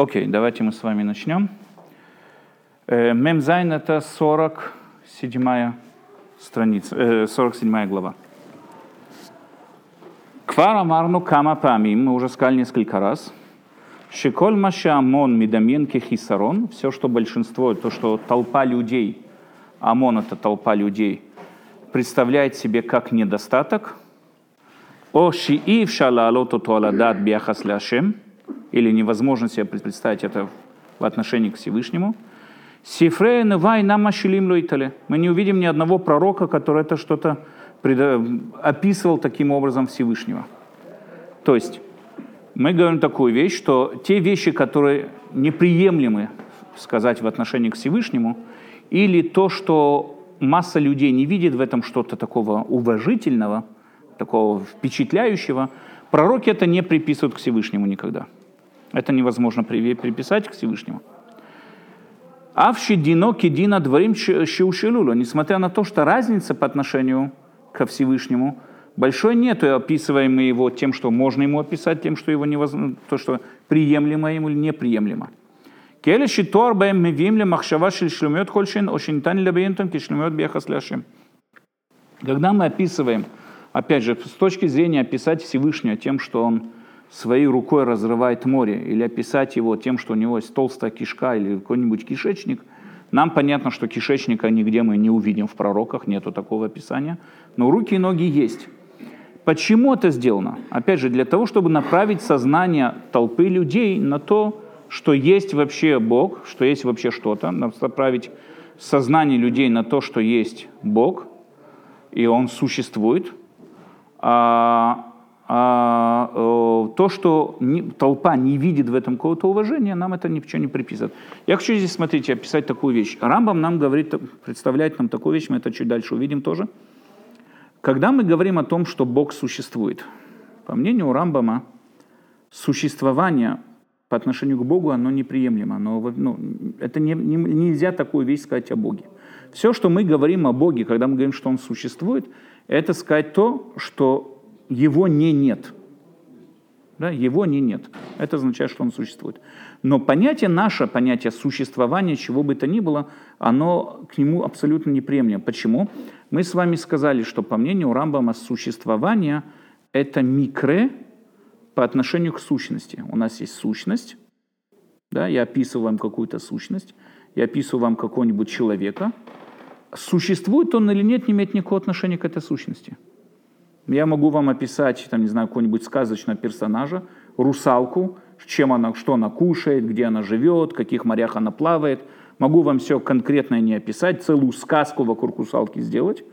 Окей, давайте мы с вами начнем. Э, מ״ז это 47 страница, э, 47 глава. כבר אמרנו כמה פעמים, мы уже сказали несколько раз. שכל מה שההמון מדמין כחיסרון, все, что большинство, то, что толпа людей, המון это толпа людей, представляет себе как недостаток. О шиив шалалоту туаладат биахас ляшем, или невозможно себе представить это в отношении к Всевышнему. Сифрея вай нам Мы не увидим ни одного пророка, который это что-то описывал таким образом Всевышнего. То есть мы говорим такую вещь, что те вещи, которые неприемлемы сказать в отношении к Всевышнему, или то, что масса людей не видит в этом что-то такого уважительного, такого впечатляющего, пророки это не приписывают к Всевышнему никогда. Это невозможно приписать к Всевышнему. Авши дино кедина дворим щеушилулу. Несмотря на то, что разница по отношению ко Всевышнему большой нет, описываем мы его тем, что можно ему описать, тем, что его невозможно, то, что приемлемо ему или неприемлемо. Келе шитор бэм мевим ле махшава шель хольшин ошинтан кишлюмет бехас ляшем. Когда мы описываем, опять же, с точки зрения описать Всевышнего тем, что он своей рукой разрывает море, или описать его тем, что у него есть толстая кишка или какой-нибудь кишечник, нам понятно, что кишечника нигде мы не увидим в пророках, нету такого описания, но руки и ноги есть. Почему это сделано? Опять же, для того, чтобы направить сознание толпы людей на то, что есть вообще Бог, что есть вообще что-то, направить сознание людей на то, что есть Бог, и Он существует, а, а, э, то, что не, толпа не видит в этом какого-то уважения, нам это ничего не приписывает. Я хочу здесь, смотрите, описать такую вещь. Рамбам нам говорит, представляет нам такую вещь, мы это чуть дальше увидим тоже. Когда мы говорим о том, что Бог существует, по мнению Рамбама, существование по отношению к Богу, оно неприемлемо. Оно, ну, это не, не, нельзя такую вещь сказать о Боге. Все, что мы говорим о Боге, когда мы говорим, что Он существует, это сказать то, что его не нет. Да, его не нет. Это означает, что он существует. Но понятие, наше понятие существования, чего бы то ни было, оно к нему абсолютно неприемлемо. Почему? Мы с вами сказали, что по мнению Рамбама существование – это микре по отношению к сущности. У нас есть сущность, да, я описываю вам какую-то сущность, я описываю вам какого-нибудь человека. Существует он или нет, не имеет никакого отношения к этой сущности – я могу вам описать, там, не знаю, какого-нибудь сказочного персонажа, русалку, чем она, что она кушает, где она живет, в каких морях она плавает. Могу вам все конкретно не описать, целую сказку вокруг русалки сделать.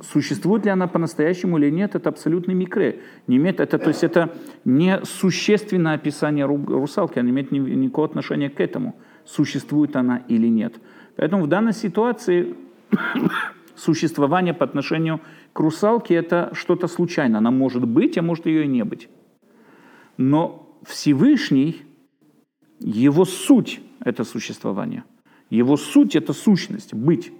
Существует ли она по-настоящему или нет, это абсолютный микре. Не имеет, это, то есть это не существенное описание русалки, она не имеет никакого отношения к этому, существует она или нет. Поэтому в данной ситуации существование по отношению к русалке – это что-то случайное. Она может быть, а может ее и не быть. Но Всевышний, его суть – это существование. Его суть – это сущность, быть.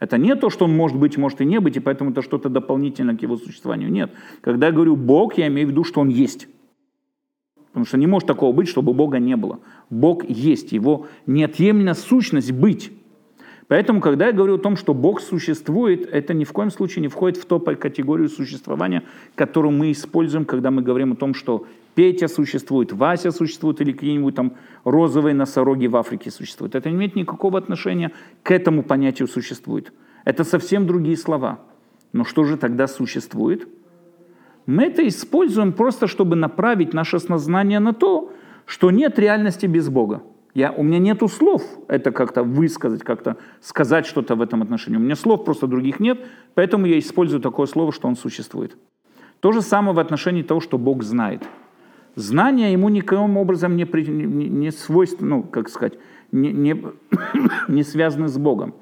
Это не то, что он может быть, может и не быть, и поэтому это что-то дополнительное к его существованию. Нет. Когда я говорю Бог, я имею в виду, что он есть. Потому что не может такого быть, чтобы Бога не было. Бог есть, его неотъемлемая сущность быть. Поэтому, когда я говорю о том, что Бог существует, это ни в коем случае не входит в ту категорию существования, которую мы используем, когда мы говорим о том, что Петя существует, Вася существует или какие-нибудь там розовые носороги в Африке существуют. Это не имеет никакого отношения к этому понятию существует. Это совсем другие слова. Но что же тогда существует? Мы это используем просто, чтобы направить наше сознание на то, что нет реальности без Бога. Я, у меня нету слов это как-то высказать, как-то сказать что-то в этом отношении. У меня слов просто других нет, поэтому я использую такое слово, что он существует. То же самое в отношении того, что Бог знает. Знание ему никаким образом не, не, не свойственно, ну, как сказать, не, не, не связано с Богом.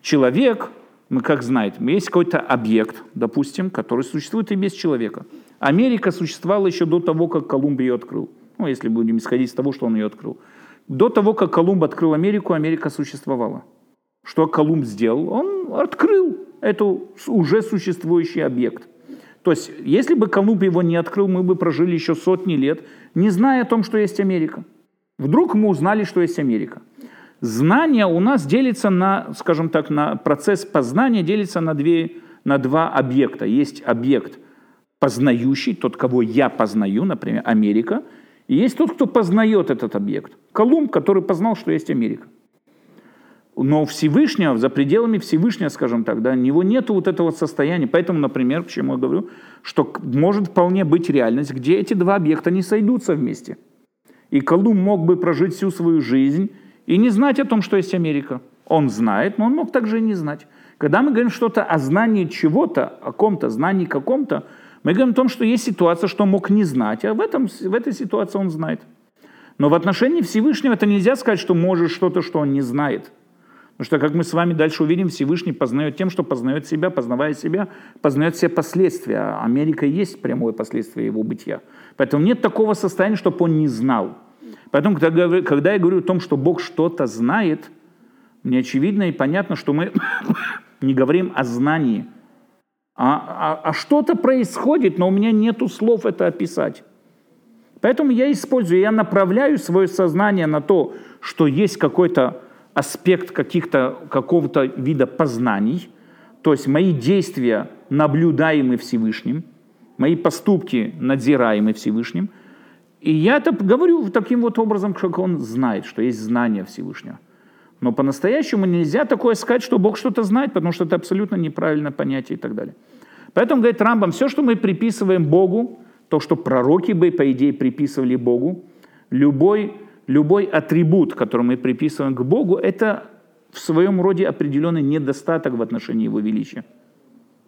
Человек, мы как знаем, есть какой-то объект, допустим, который существует и без человека. Америка существовала еще до того, как Колумб ее открыл. Ну, если будем исходить из того, что он ее открыл. До того, как Колумб открыл Америку, Америка существовала. Что Колумб сделал? Он открыл эту уже существующий объект. То есть, если бы Колумб его не открыл, мы бы прожили еще сотни лет, не зная о том, что есть Америка. Вдруг мы узнали, что есть Америка. Знание у нас делится на, скажем так, на процесс познания делится на, две, на два объекта. Есть объект познающий, тот, кого я познаю, например, Америка, и есть тот, кто познает этот объект. Колумб, который познал, что есть Америка. Но Всевышнего, за пределами Всевышнего, скажем так, да, у него нет вот этого состояния. Поэтому, например, к чему я говорю, что может вполне быть реальность, где эти два объекта не сойдутся вместе. И Колумб мог бы прожить всю свою жизнь и не знать о том, что есть Америка. Он знает, но он мог также и не знать. Когда мы говорим что-то о знании чего-то, о ком-то, знании каком-то, мы говорим о том, что есть ситуация, что мог не знать, а в, этом, в этой ситуации он знает. Но в отношении Всевышнего это нельзя сказать, что может что-то, что он не знает. Потому что, как мы с вами дальше увидим, Всевышний познает тем, что познает себя, познавая себя, познает все последствия. А Америка есть прямое последствие его бытия. Поэтому нет такого состояния, чтобы он не знал. Поэтому, когда я говорю о том, что Бог что-то знает, мне очевидно и понятно, что мы не говорим о знании, а, а, а что-то происходит, но у меня нет слов это описать. Поэтому я использую, я направляю свое сознание на то, что есть какой-то аспект каких-то, какого-то вида познаний, то есть мои действия наблюдаемы Всевышним, мои поступки надзираемы Всевышним – и я это говорю таким вот образом, как он знает, что есть знание Всевышнего. Но по-настоящему нельзя такое сказать, что Бог что-то знает, потому что это абсолютно неправильное понятие и так далее. Поэтому, говорит Рамбам, все, что мы приписываем Богу, то, что пророки бы, по идее, приписывали Богу, любой, любой атрибут, который мы приписываем к Богу, это в своем роде определенный недостаток в отношении Его величия.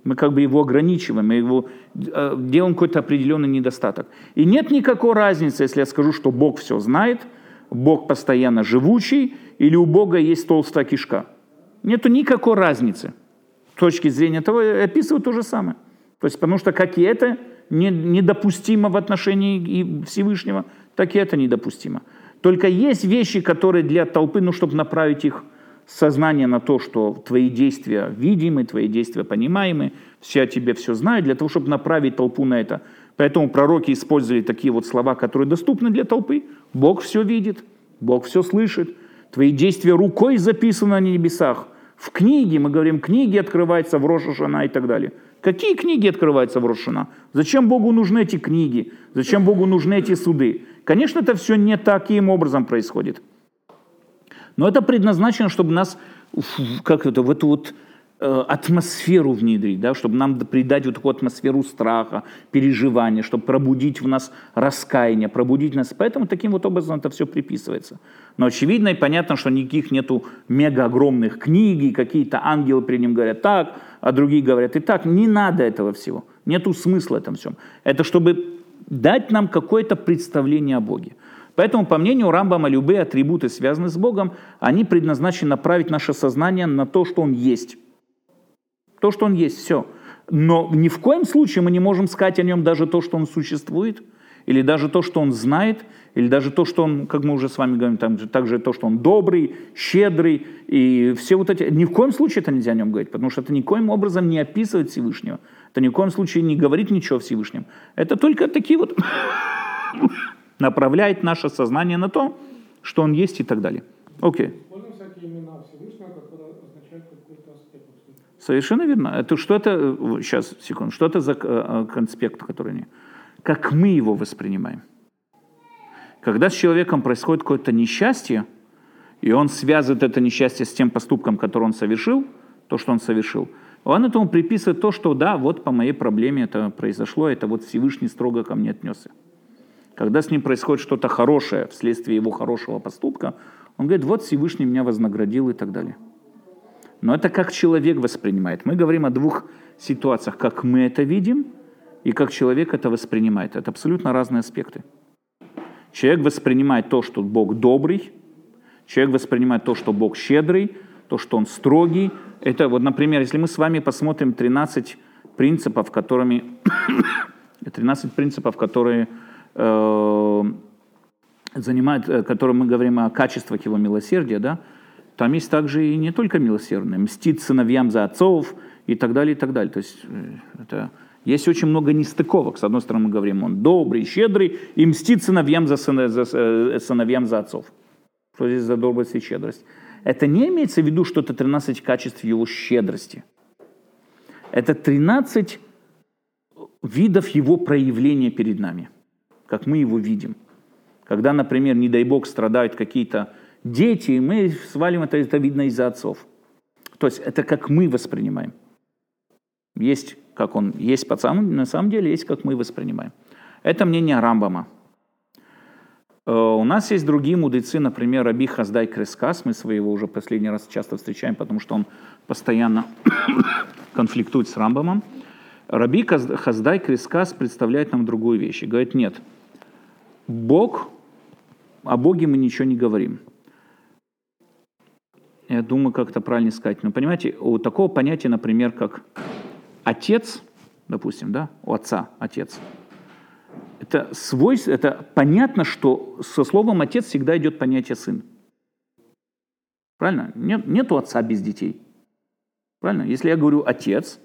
Мы как бы его ограничиваем, мы его э, делаем какой-то определенный недостаток. И нет никакой разницы, если я скажу, что Бог все знает, Бог постоянно живучий, или у Бога есть толстая кишка. Нету никакой разницы. С точки зрения того, я описываю то же самое. То есть, потому что как и это недопустимо в отношении и Всевышнего, так и это недопустимо. Только есть вещи, которые для толпы, ну, чтобы направить их сознание на то, что твои действия видимы, твои действия понимаемы, все о тебе все знают, для того, чтобы направить толпу на это. Поэтому пророки использовали такие вот слова, которые доступны для толпы. Бог все видит, Бог все слышит. Твои действия рукой записаны на небесах. В книге, мы говорим, книги открываются в Рошашана и так далее. Какие книги открываются в Рошашана? Зачем Богу нужны эти книги? Зачем Богу нужны эти суды? Конечно, это все не таким образом происходит. Но это предназначено, чтобы нас как это, в эту вот атмосферу внедрить, да, чтобы нам придать вот такую атмосферу страха, переживания, чтобы пробудить в нас раскаяние, пробудить нас. Поэтому таким вот образом это все приписывается. Но очевидно и понятно, что никаких нету мега огромных книг, и какие-то ангелы при нем говорят так, а другие говорят и так. Не надо этого всего. Нету смысла этом всем. Это чтобы дать нам какое-то представление о Боге. Поэтому, по мнению Рамбама, любые атрибуты, связанные с Богом, они предназначены направить наше сознание на то, что Он есть. То, что Он есть, все. Но ни в коем случае мы не можем сказать о Нем даже то, что Он существует, или даже то, что Он знает, или даже то, что Он, как мы уже с вами говорим, там, также то, что Он добрый, щедрый, и все вот эти... Ни в коем случае это нельзя о Нем говорить, потому что это никоим образом не описывает Всевышнего. Это ни в коем случае не говорит ничего о Всевышнем. Это только такие вот направляет наше сознание на то, что он есть и так далее. Окей. Совершенно верно. Это что это, сейчас, секунду, что это за э, э, конспект, который не... Как мы его воспринимаем. Когда с человеком происходит какое-то несчастье, и он связывает это несчастье с тем поступком, который он совершил, то, что он совершил, он этому приписывает то, что да, вот по моей проблеме это произошло, это вот Всевышний строго ко мне отнесся. Когда с ним происходит что-то хорошее вследствие его хорошего поступка, он говорит, вот Всевышний меня вознаградил и так далее. Но это как человек воспринимает. Мы говорим о двух ситуациях, как мы это видим и как человек это воспринимает. Это абсолютно разные аспекты. Человек воспринимает то, что Бог добрый, человек воспринимает то, что Бог щедрый, то, что Он строгий. Это вот, например, если мы с вами посмотрим 13 принципов, которыми 13 принципов, которые Э, занимает, э, которым мы говорим о качествах его милосердия, да, там есть также и не только милосердное, мстит сыновьям за отцов и так далее, и так далее. То есть э, это Есть очень много нестыковок. С одной стороны, мы говорим, он добрый, щедрый и мстит сыновьям за, сына, за, э, сыновьям за отцов. Что здесь за добрость и щедрость? Это не имеется в виду, что это 13 качеств его щедрости. Это 13 видов его проявления перед нами, как мы его видим. Когда, например, не дай бог, страдают какие-то дети, мы свалим это, это видно из-за отцов. То есть это как мы воспринимаем. Есть, как он есть по самому, на самом деле, есть, как мы воспринимаем. Это мнение Рамбама. Э, у нас есть другие мудрецы, например, Раби Хаздай Крескас, мы своего уже последний раз часто встречаем, потому что он постоянно конфликтует с Рамбамом. Раби Хаздай Крескас представляет нам другую вещь и говорит, нет, Бог, о Боге мы ничего не говорим. Я думаю, как это правильно сказать. Но понимаете, у такого понятия, например, как отец, допустим, да, у отца отец, это свойство, это понятно, что со словом отец всегда идет понятие сын. Правильно? Нет, нету отца без детей. Правильно? Если я говорю отец,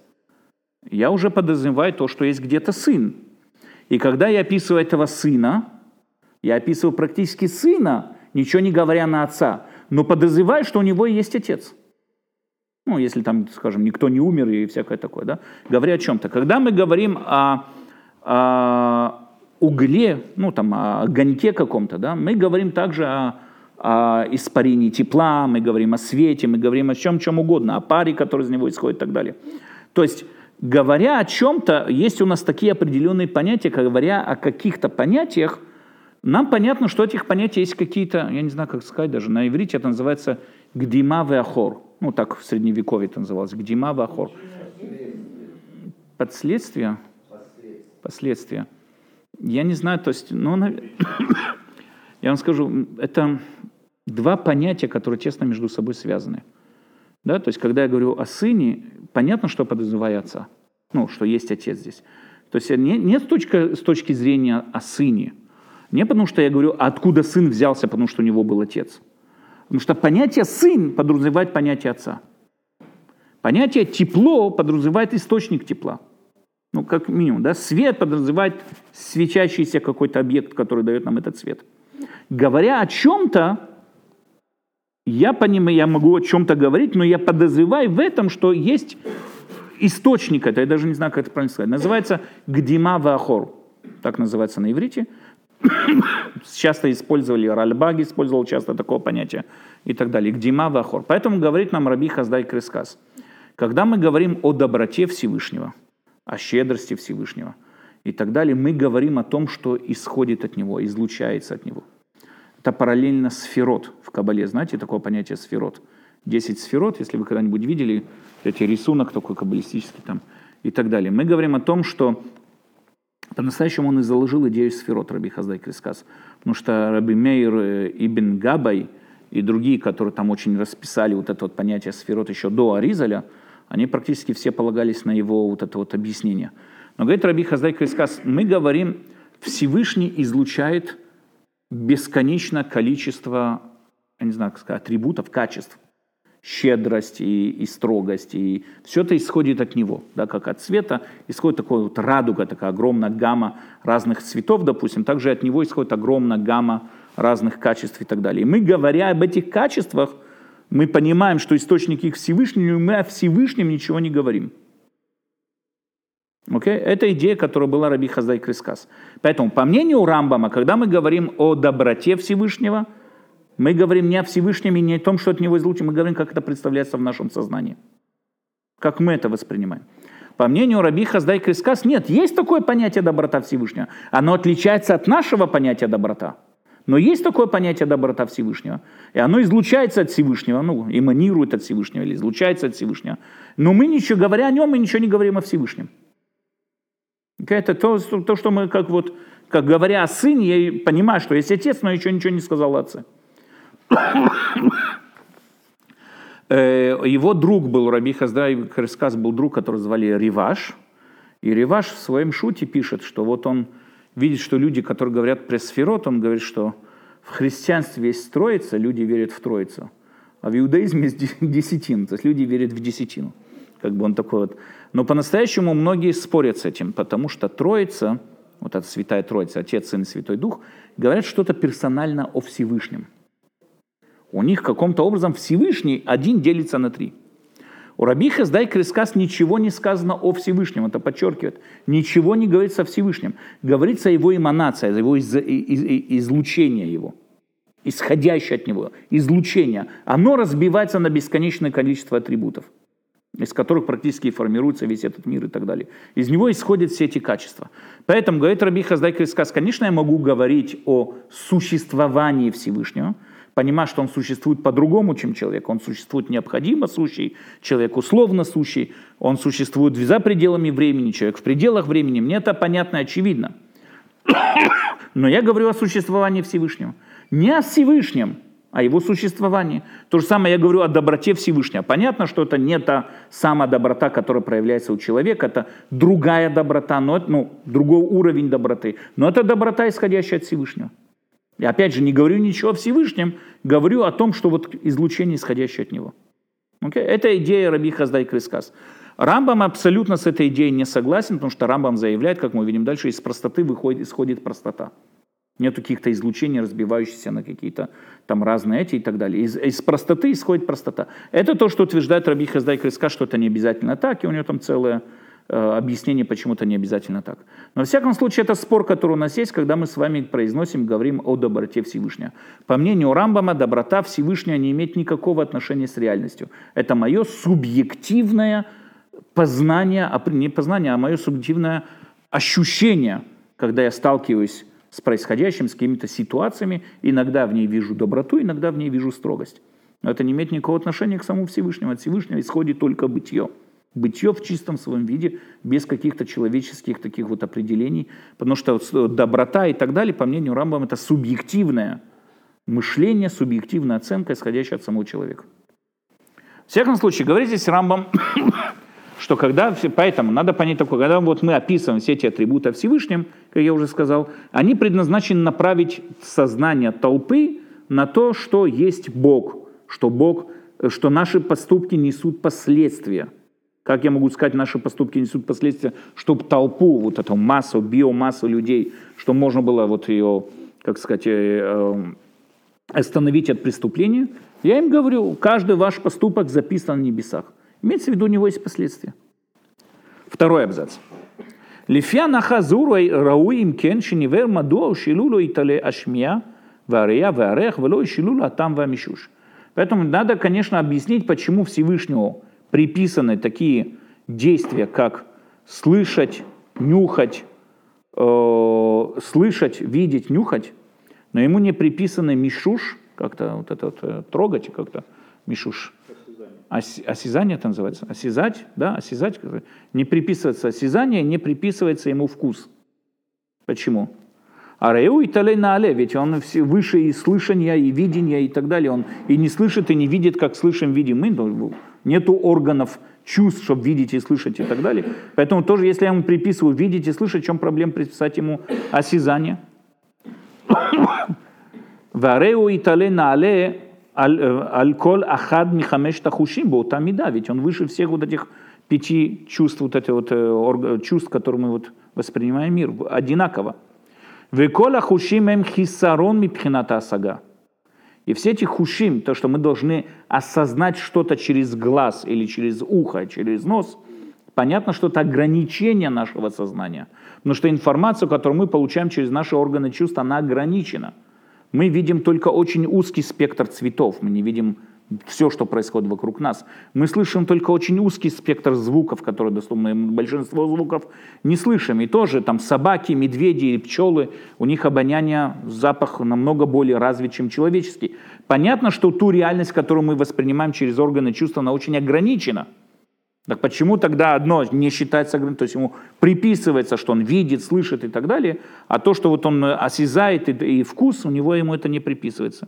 я уже подразумеваю то, что есть где-то сын. И когда я описываю этого сына, я описываю практически сына, ничего не говоря на отца, но подозреваю, что у него есть отец. Ну, если там, скажем, никто не умер и всякое такое, да? Говоря о чем-то. Когда мы говорим о, о угле, ну, там, о огоньке каком-то, да, мы говорим также о, о испарении тепла, мы говорим о свете, мы говорим о чем, чем угодно, о паре, которая из него исходит и так далее. То есть, говоря о чем-то, есть у нас такие определенные понятия, говоря о каких-то понятиях, нам понятно, что этих понятий есть какие-то, я не знаю, как сказать даже, на иврите это называется гдима веахор. Ну, так в средневековье это называлось, гдима веахор. Последствия? Последствия. Я не знаю, то есть, ну, я вам скажу, это два понятия, которые тесно между собой связаны. Да, то есть, когда я говорю о сыне, понятно, что подразумеваю отца. Ну, что есть отец здесь. То есть, не, не с, с точки зрения о сыне. Не потому, что я говорю, откуда сын взялся, потому что у него был отец. Потому что понятие «сын» подразумевает понятие отца. Понятие «тепло» подразумевает источник тепла. Ну, как минимум, да, свет подразумевает свечащийся какой-то объект, который дает нам этот свет. Говоря о чем-то, я понимаю, я могу о чем-то говорить, но я подозреваю в этом, что есть источник это, я даже не знаю, как это правильно сказать. Называется гдима вахор, так называется на иврите. Часто использовали, Ральбаги использовал часто такое понятие и так далее. Гдима вахор. Поэтому говорит нам Раби Хаздай Крескас. Когда мы говорим о доброте Всевышнего – о щедрости Всевышнего и так далее, мы говорим о том, что исходит от него, излучается от него. Это параллельно сферот в Кабале. Знаете такое понятие сферот? Десять сферот, если вы когда-нибудь видели, эти рисунок такой каббалистический там и так далее. Мы говорим о том, что по-настоящему он и заложил идею сферот, Раби Хаздай Крискас. Потому что Раби Мейр э, Ибн Габай и другие, которые там очень расписали вот это вот понятие сферот еще до Аризаля, они практически все полагались на его вот это вот объяснение. Но говорит Раби Хаздай Крискас, мы говорим, Всевышний излучает бесконечное количество, я не знаю, как сказать, атрибутов, качеств, щедрость и, и строгость, и все это исходит от него, да, как от цвета исходит такая вот радуга, такая огромная гамма разных цветов, допустим, также от него исходит огромная гамма разных качеств и так далее. И мы, говоря об этих качествах, мы понимаем, что источник их Всевышний, мы о Всевышнем ничего не говорим. Okay? Это идея, которая была Раби Хаздай Крискас. Поэтому, по мнению Рамбама, когда мы говорим о доброте Всевышнего, мы говорим не о Всевышнем и не о том, что от него излучено, мы говорим, как это представляется в нашем сознании. Как мы это воспринимаем. По мнению Раби Хаздай Крискас, нет, есть такое понятие доброта Всевышнего. Оно отличается от нашего понятия доброта. Но есть такое понятие доброта Всевышнего, и оно излучается от Всевышнего, ну, эманирует от Всевышнего или излучается от Всевышнего. Но мы ничего, говоря о нем, мы ничего не говорим о Всевышнем. Это то, то что мы, как вот, как говоря о сыне, я понимаю, что есть отец, но еще ничего не сказал отце. Э, его друг был, Раби Хаздай Хрискас был друг, который звали Риваш. И Риваш в своем шуте пишет, что вот он видит, что люди, которые говорят пресферот, он говорит, что в христианстве есть троица, люди верят в троицу, а в иудаизме есть десятина, то есть люди верят в десятину. как бы он такой вот. Но по-настоящему многие спорят с этим, потому что Троица, вот эта Святая Троица, Отец, Сын и Святой Дух, говорят что-то персонально о Всевышнем. У них каким-то образом Всевышний один делится на три. У Раби Хаздай Крискас ничего не сказано о Всевышнем, это подчеркивает. Ничего не говорится о Всевышнем. Говорится его эманации, о его из, из, из, излучении его, исходящее от него, излучение. Оно разбивается на бесконечное количество атрибутов из которых практически формируется весь этот мир и так далее. Из него исходят все эти качества. Поэтому, говорит Раби Хаздай Крискас, конечно, я могу говорить о существовании Всевышнего, понимать, что он существует по-другому, чем человек. Он существует необходимо сущий, человек условно сущий, он существует за пределами времени, человек в пределах времени. Мне это понятно и очевидно. Но я говорю о существовании Всевышнего. Не о Всевышнем, а его существовании. То же самое я говорю о доброте Всевышнего. Понятно, что это не та самая доброта, которая проявляется у человека, это другая доброта, но, ну, другой уровень доброты. Но это доброта, исходящая от Всевышнего. И опять же, не говорю ничего о Всевышнем, говорю о том, что вот излучение, исходящее от него. Okay? Это идея Раби Хаздай Крискас. Рамбам абсолютно с этой идеей не согласен, потому что Рамбам заявляет, как мы видим дальше, из простоты выходит, исходит простота. Нет каких-то излучений, разбивающихся на какие-то там разные эти и так далее. Из, из простоты исходит простота. Это то, что утверждает Раби Хаздай Крискас, что это не обязательно так, и у него там целое Э, объяснение почему-то не обязательно так. Но, во всяком случае, это спор, который у нас есть, когда мы с вами произносим, говорим о доброте Всевышнего. По мнению Рамбама, доброта Всевышнего не имеет никакого отношения с реальностью. Это мое субъективное познание, не познание, а мое субъективное ощущение, когда я сталкиваюсь с происходящим, с какими-то ситуациями, иногда в ней вижу доброту, иногда в ней вижу строгость. Но это не имеет никакого отношения к самому Всевышнему. От Всевышнего исходит только бытие бытие в чистом своем виде, без каких-то человеческих таких вот определений, потому что доброта и так далее, по мнению Рамбам, это субъективное мышление, субъективная оценка, исходящая от самого человека. В всяком случае, говорит здесь Рамбам, что когда, поэтому надо понять такое, когда вот мы описываем все эти атрибуты Всевышнем, как я уже сказал, они предназначены направить сознание толпы на то, что есть Бог, что Бог, что наши поступки несут последствия – как я могу сказать, наши поступки несут последствия, чтобы толпу, вот эту массу, биомассу людей, что можно было вот ее, как сказать, э, э, остановить от преступления, я им говорю, каждый ваш поступок записан на небесах. Имеется в виду, у него есть последствия. Второй абзац. Лифья нахазурой рау им кен шинивер мадуа шилулу итале ашмия варея варех вело шилулу атам вамишуш. Поэтому надо, конечно, объяснить, почему Всевышнего приписаны такие действия, как слышать, нюхать, э, слышать, видеть, нюхать, но ему не приписаны мишуш, как-то вот это вот, э, трогать, как-то мишуш. Осязание. осязание это называется. Осязать, да, осязать. Не приписывается осязание, не приписывается ему вкус. Почему? А Реу и на але, ведь он выше и слышания, и видения, и так далее. Он и не слышит, и не видит, как слышим, видим мы нету органов чувств, чтобы видеть и слышать и так далее. Поэтому тоже, если я ему приписываю видеть и слышать, в чем проблема приписать ему осязание? Вареу и тале на але э, альколь ахад михамеш тахушим тамида, ведь он выше всех вот этих пяти чувств, вот этих вот э, э, чувств, которые мы вот воспринимаем мир, одинаково. Векола хушим эм хисарон мипхината сага. И все эти хушим, то, что мы должны осознать что-то через глаз или через ухо, через нос, понятно, что это ограничение нашего сознания. Потому что информацию, которую мы получаем через наши органы чувств, она ограничена. Мы видим только очень узкий спектр цветов, мы не видим все, что происходит вокруг нас. Мы слышим только очень узкий спектр звуков, которые доступны. Большинство звуков не слышим. И тоже там собаки, медведи и пчелы, у них обоняние, запах намного более развит, чем человеческий. Понятно, что ту реальность, которую мы воспринимаем через органы чувств, она очень ограничена. Так почему тогда одно не считается, то есть ему приписывается, что он видит, слышит и так далее, а то, что вот он осязает и, и вкус, у него ему это не приписывается.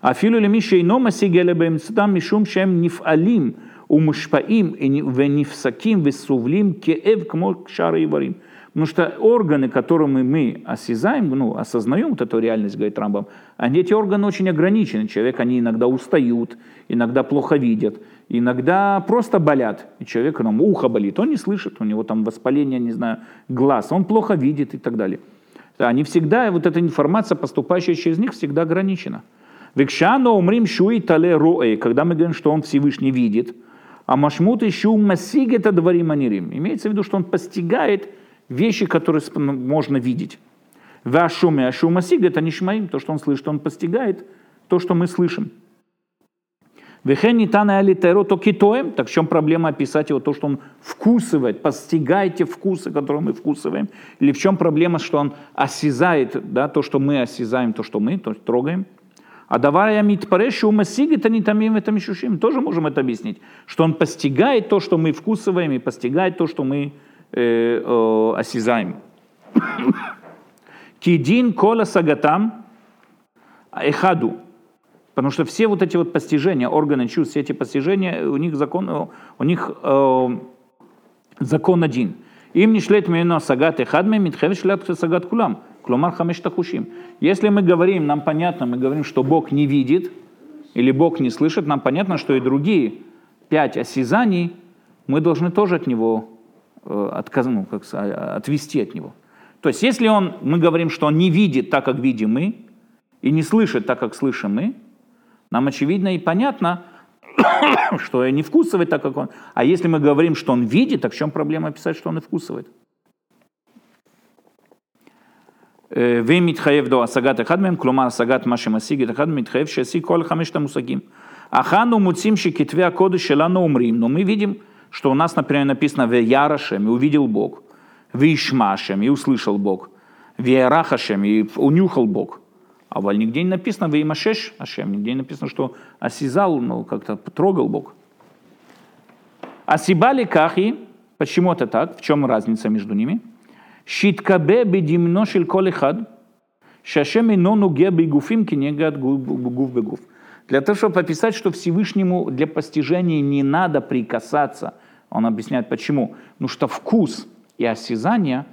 אפילו למי שאינו משיג אלה באמצעותם משום שהם נפעלים ומושפעים ונפסקים וסובלים כאב כמו שאר האיברים. Потому что органы, которыми мы осязаем, ну, осознаем вот эту реальность, говорит Рамбам, они, эти органы очень ограничены. Человек, они иногда устают, иногда плохо видят, иногда просто болят. И человек, там, ухо болит, он не слышит, у него там воспаление, не знаю, глаз, он плохо видит и так далее. Они всегда, вот эта информация, поступающая через них, всегда ограничена. Векшано умрим шуи тале роэ, когда мы говорим, что он Всевышний видит, а машмут еще масиг это дворим анирим. Имеется в виду, что он постигает вещи, которые можно видеть. Вашуме, ашум масиг это не шмаим, то, что он слышит, он постигает то, что мы слышим. Вехени тана алитеро то китоем, так в чем проблема описать его, то, что он вкусывает, постигайте вкусы, которые мы вкусываем, или в чем проблема, что он осязает, да, то, что мы осязаем, то, что мы, то, что трогаем. А давая митпарешу у масиги, это не тамим, это мишушим, тоже можем это объяснить, что он постигает то, что мы вкусываем, и постигает то, что мы э, э, осязаем. Кидин кола сагатам эхаду. Потому что все вот эти вот постижения, органы чувств, все эти постижения, у них закон, у них э, закон один. Им не шлет мено сагат эхадме, митхев шлят сагат кулам. Клумар хамеш тахушим. Если мы говорим, нам понятно, мы говорим, что Бог не видит, или Бог не слышит, нам понятно, что и другие пять осязаний мы должны тоже от него Э, отказ, ну, как, отвести от него. То есть если он, мы говорим, что он не видит так, как видим мы, и не слышит так, как слышим мы, нам очевидно и понятно, что и не вкусывает так, как он. А если мы говорим, что он видит, так в чем проблема писать, что он и вкусывает? ומתחייב דו השגת אחד מהם, כלומר השגת מה שמשיג את אחד, מתחייב שישיג כל חמשת המושגים. אך אנו מוצאים שכתבי הקודש שלנו אומרים, но мы видим, что у нас, например, написано в Ярашем, и увидел Бог, в Ишмашем, и услышал Бог, в Ярахашем, и унюхал Бог. А в нигде не написано в Имашеш Ашем, нигде не написано, что осязал, ну, как-то трогал Бог. А Сибали Кахи, почему это так, в чем разница между ними? Щиткабе бедимно шель колехад, шашем ино нуге бегуфим кинегат гуф бегуф. Для того, чтобы описать, что Всевышнему для постижения не надо прикасаться. Он объясняет почему. Ну что вкус и осязание,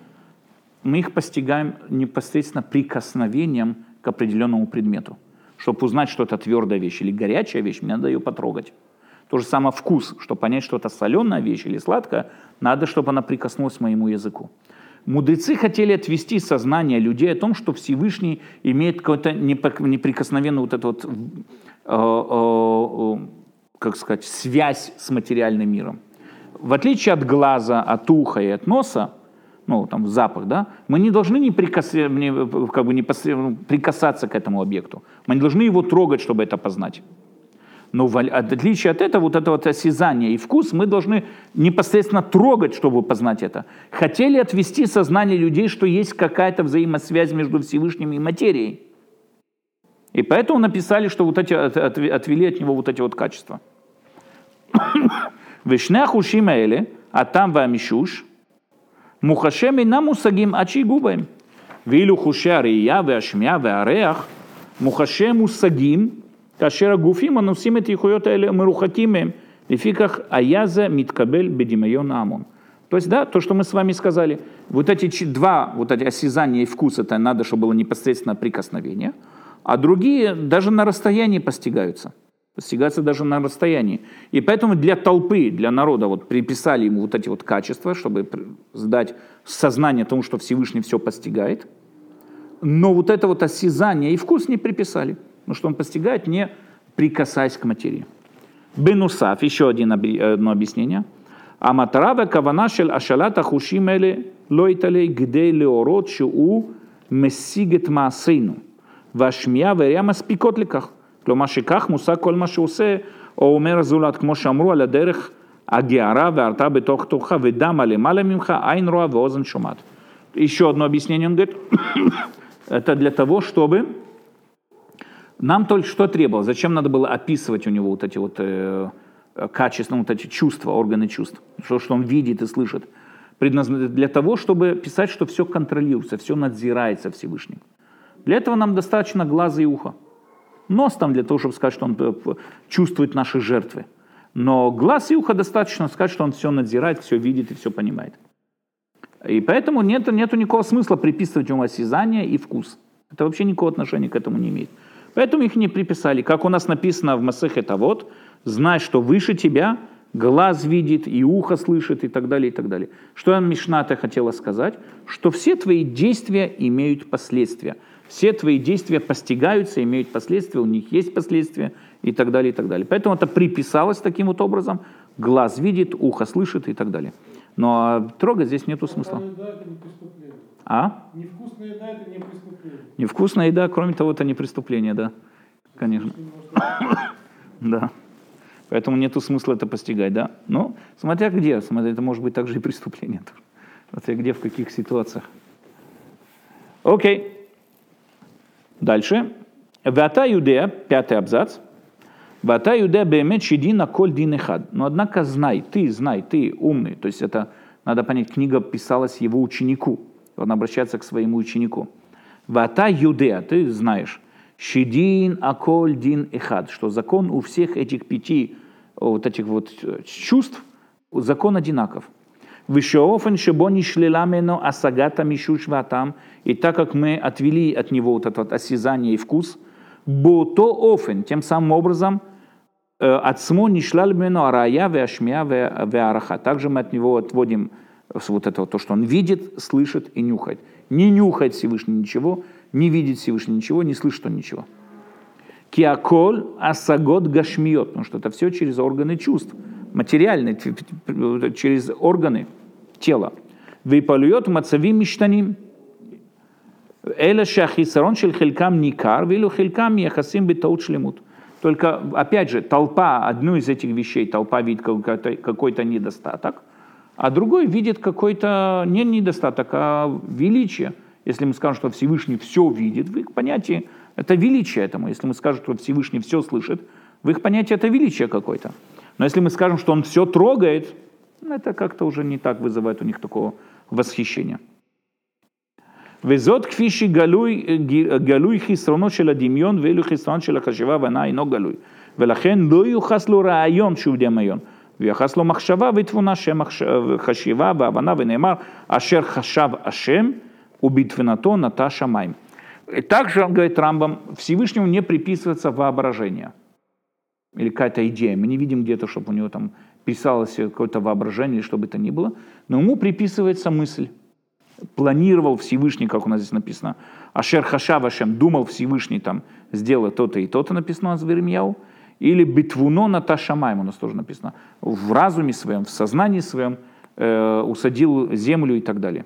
мы их постигаем непосредственно прикосновением к определенному предмету. Чтобы узнать, что это твердая вещь или горячая вещь, мне надо ее потрогать. То же самое вкус, чтобы понять, что это соленая вещь или сладкая, надо, чтобы она прикоснулась к моему языку. Мудрецы хотели отвести сознание людей о том, что Всевышний имеет какой-то неприкосновенный вот этот вот Э, э, как сказать, связь с материальным миром. В отличие от глаза, от уха и от носа, ну, там, запах, да, мы не должны не, прикас... не, как бы не пос... Ну, прикасаться к этому объекту. Мы не должны его трогать, чтобы это познать. Но в отличие от этого, вот это вот осязание и вкус, мы должны непосредственно трогать, чтобы познать это. Хотели отвести сознание людей, что есть какая-то взаимосвязь между Всевышним и материей. И поэтому написали, что вот эти, отвели от него вот эти вот качества. Вишнях ушимаэле, а там вамишуш, מוחשם אינם מושגים עד שיגעו בהם. ואילו חושי הראייה והשמיעה והריח, מוחשי מושגים, כאשר הגופים הנושאים את איכויות האלה מרוחקים מהם. לפיכך היה זה מתקבל בדמיון ההמון. То есть, да, то, что мы с вами сказали, вот эти два, вот эти осязания и вкус, это надо, чтобы было непосредственно прикосновение – а другие даже на расстоянии постигаются. достигаться даже на расстоянии. И поэтому для толпы, для народа вот приписали ему вот эти вот качества, чтобы сдать сознание тому, что Всевышний все постигает. Но вот это вот осязание и вкус не приписали, потому что он постигает, не прикасаясь к материи. Бенусав, еще один, одно объяснение. Аматрава каванашель ашалата хушимеле лойтале гдей леорот шиу мессигет маасейну. Вашмия веряма спикотликах. מעשינו. והשמיעה והראייה מספיקות לכך. כלומר שכך מושג כל מה שהוא עושה, או אומר הזולת, כמו שאמרו, על הדרך הגערה והרתעה בתוך תוכה ודמה למעלה ממך, עין רואה ואוזן шумат. Еще одно объяснение, он говорит, это для того, чтобы нам только что требовалось. Зачем надо было описывать у него вот эти вот э, качества, вот эти чувства, органы чувств, что, что он видит и слышит. Предназначено для того, чтобы писать, что все контролируется, все надзирается Всевышним. Для этого нам достаточно глаза и уха. Нос там для того, чтобы сказать, что он э, чувствует наши жертвы. Но глаз и ухо достаточно сказать, что он все надзирает, все видит и все понимает. И поэтому нет, нету никакого смысла приписывать ему осязание и вкус. Это вообще никакого отношения к этому не имеет. Поэтому их не приписали. Как у нас написано в Масехе вот, знай, что выше тебя глаз видит, и ухо слышит, и так далее, и так далее. Что Мишната хотела сказать? Что все твои действия имеют последствия. Все твои действия постигаются, имеют последствия, у них есть последствия, и так далее, и так далее. Поэтому это приписалось таким вот образом. Глаз видит, ухо слышит, и так далее. Но трогать здесь нету смысла. А? Невкусная еда это не преступление. Невкусная еда, кроме того, это не преступление, да. Конечно. Да. Поэтому нету смысла это постигать, да. Но смотря где, смотря, это может быть также и преступление. Смотря где, в каких ситуациях. Окей. Дальше. Вата Юдея, пятый абзац. Вата Юдея бемет шидина коль дин эхад. Но однако знай, ты знай, ты умный. То есть это, надо понять, книга писалась его ученику. Он обращается к своему ученику. Вата Юдея, ты знаешь. Шидин аколь дин эхад, что закон у всех этих пяти вот этих вот э, чувств, закон одинаков. Вишеофен шебони шлеламено асагата мишуш ватам, и так как мы отвели от него вот это вот осязание и вкус, бото офен, тем самым образом, э, от смо не шлальмено арая веашмия веараха. Также мы от него отводим вот это вот, то, что он видит, слышит и нюхает. Не нюхает Всевышний ничего, не видит Всевышний ничего, не слышит он ничего. Киаколь асагот гашмиот, потому что это все через органы чувств, материальные, через органы тела. Випалует мацави миштаним. Эля шахисарон шель хелькам никар, вилу хелькам яхасим битаут шлемут. Только, опять же, толпа, одну из этих вещей, толпа видит какой-то, какой-то недостаток, а другой видит какой-то не недостаток, а величие – если мы скажем, что Всевышний все видит, в их понятии это величие этому. Если мы скажем, что Всевышний все слышит, в их понятии это величие какое-то. Но если мы скажем, что он все трогает, ну, это как-то уже не так вызывает у них такого восхищения. וזאת כפי שגלוי גלוי חסרונו של הדמיון ואילו חסרון של החשיבה והנאה אינו גלוי. ולכן לא יוחס לו רעיון שהוא דמיון, ויוחס לו מחשבה ותבונה שם חשיבה והבנה ונאמר אשר חשב השם убит винато Наташа Майм. И также, он говорит Рамбам, Всевышнему не приписывается воображение или какая-то идея. Мы не видим где-то, чтобы у него там писалось какое-то воображение или что бы то ни было. Но ему приписывается мысль. Планировал Всевышний, как у нас здесь написано, Ашер Хашав Ашем, думал Всевышний там, сделай то-то и то-то, написано о Зверемьяу. Или Битвуно Наташамайм, у нас тоже написано. В разуме своем, в сознании своем э, усадил землю и так далее.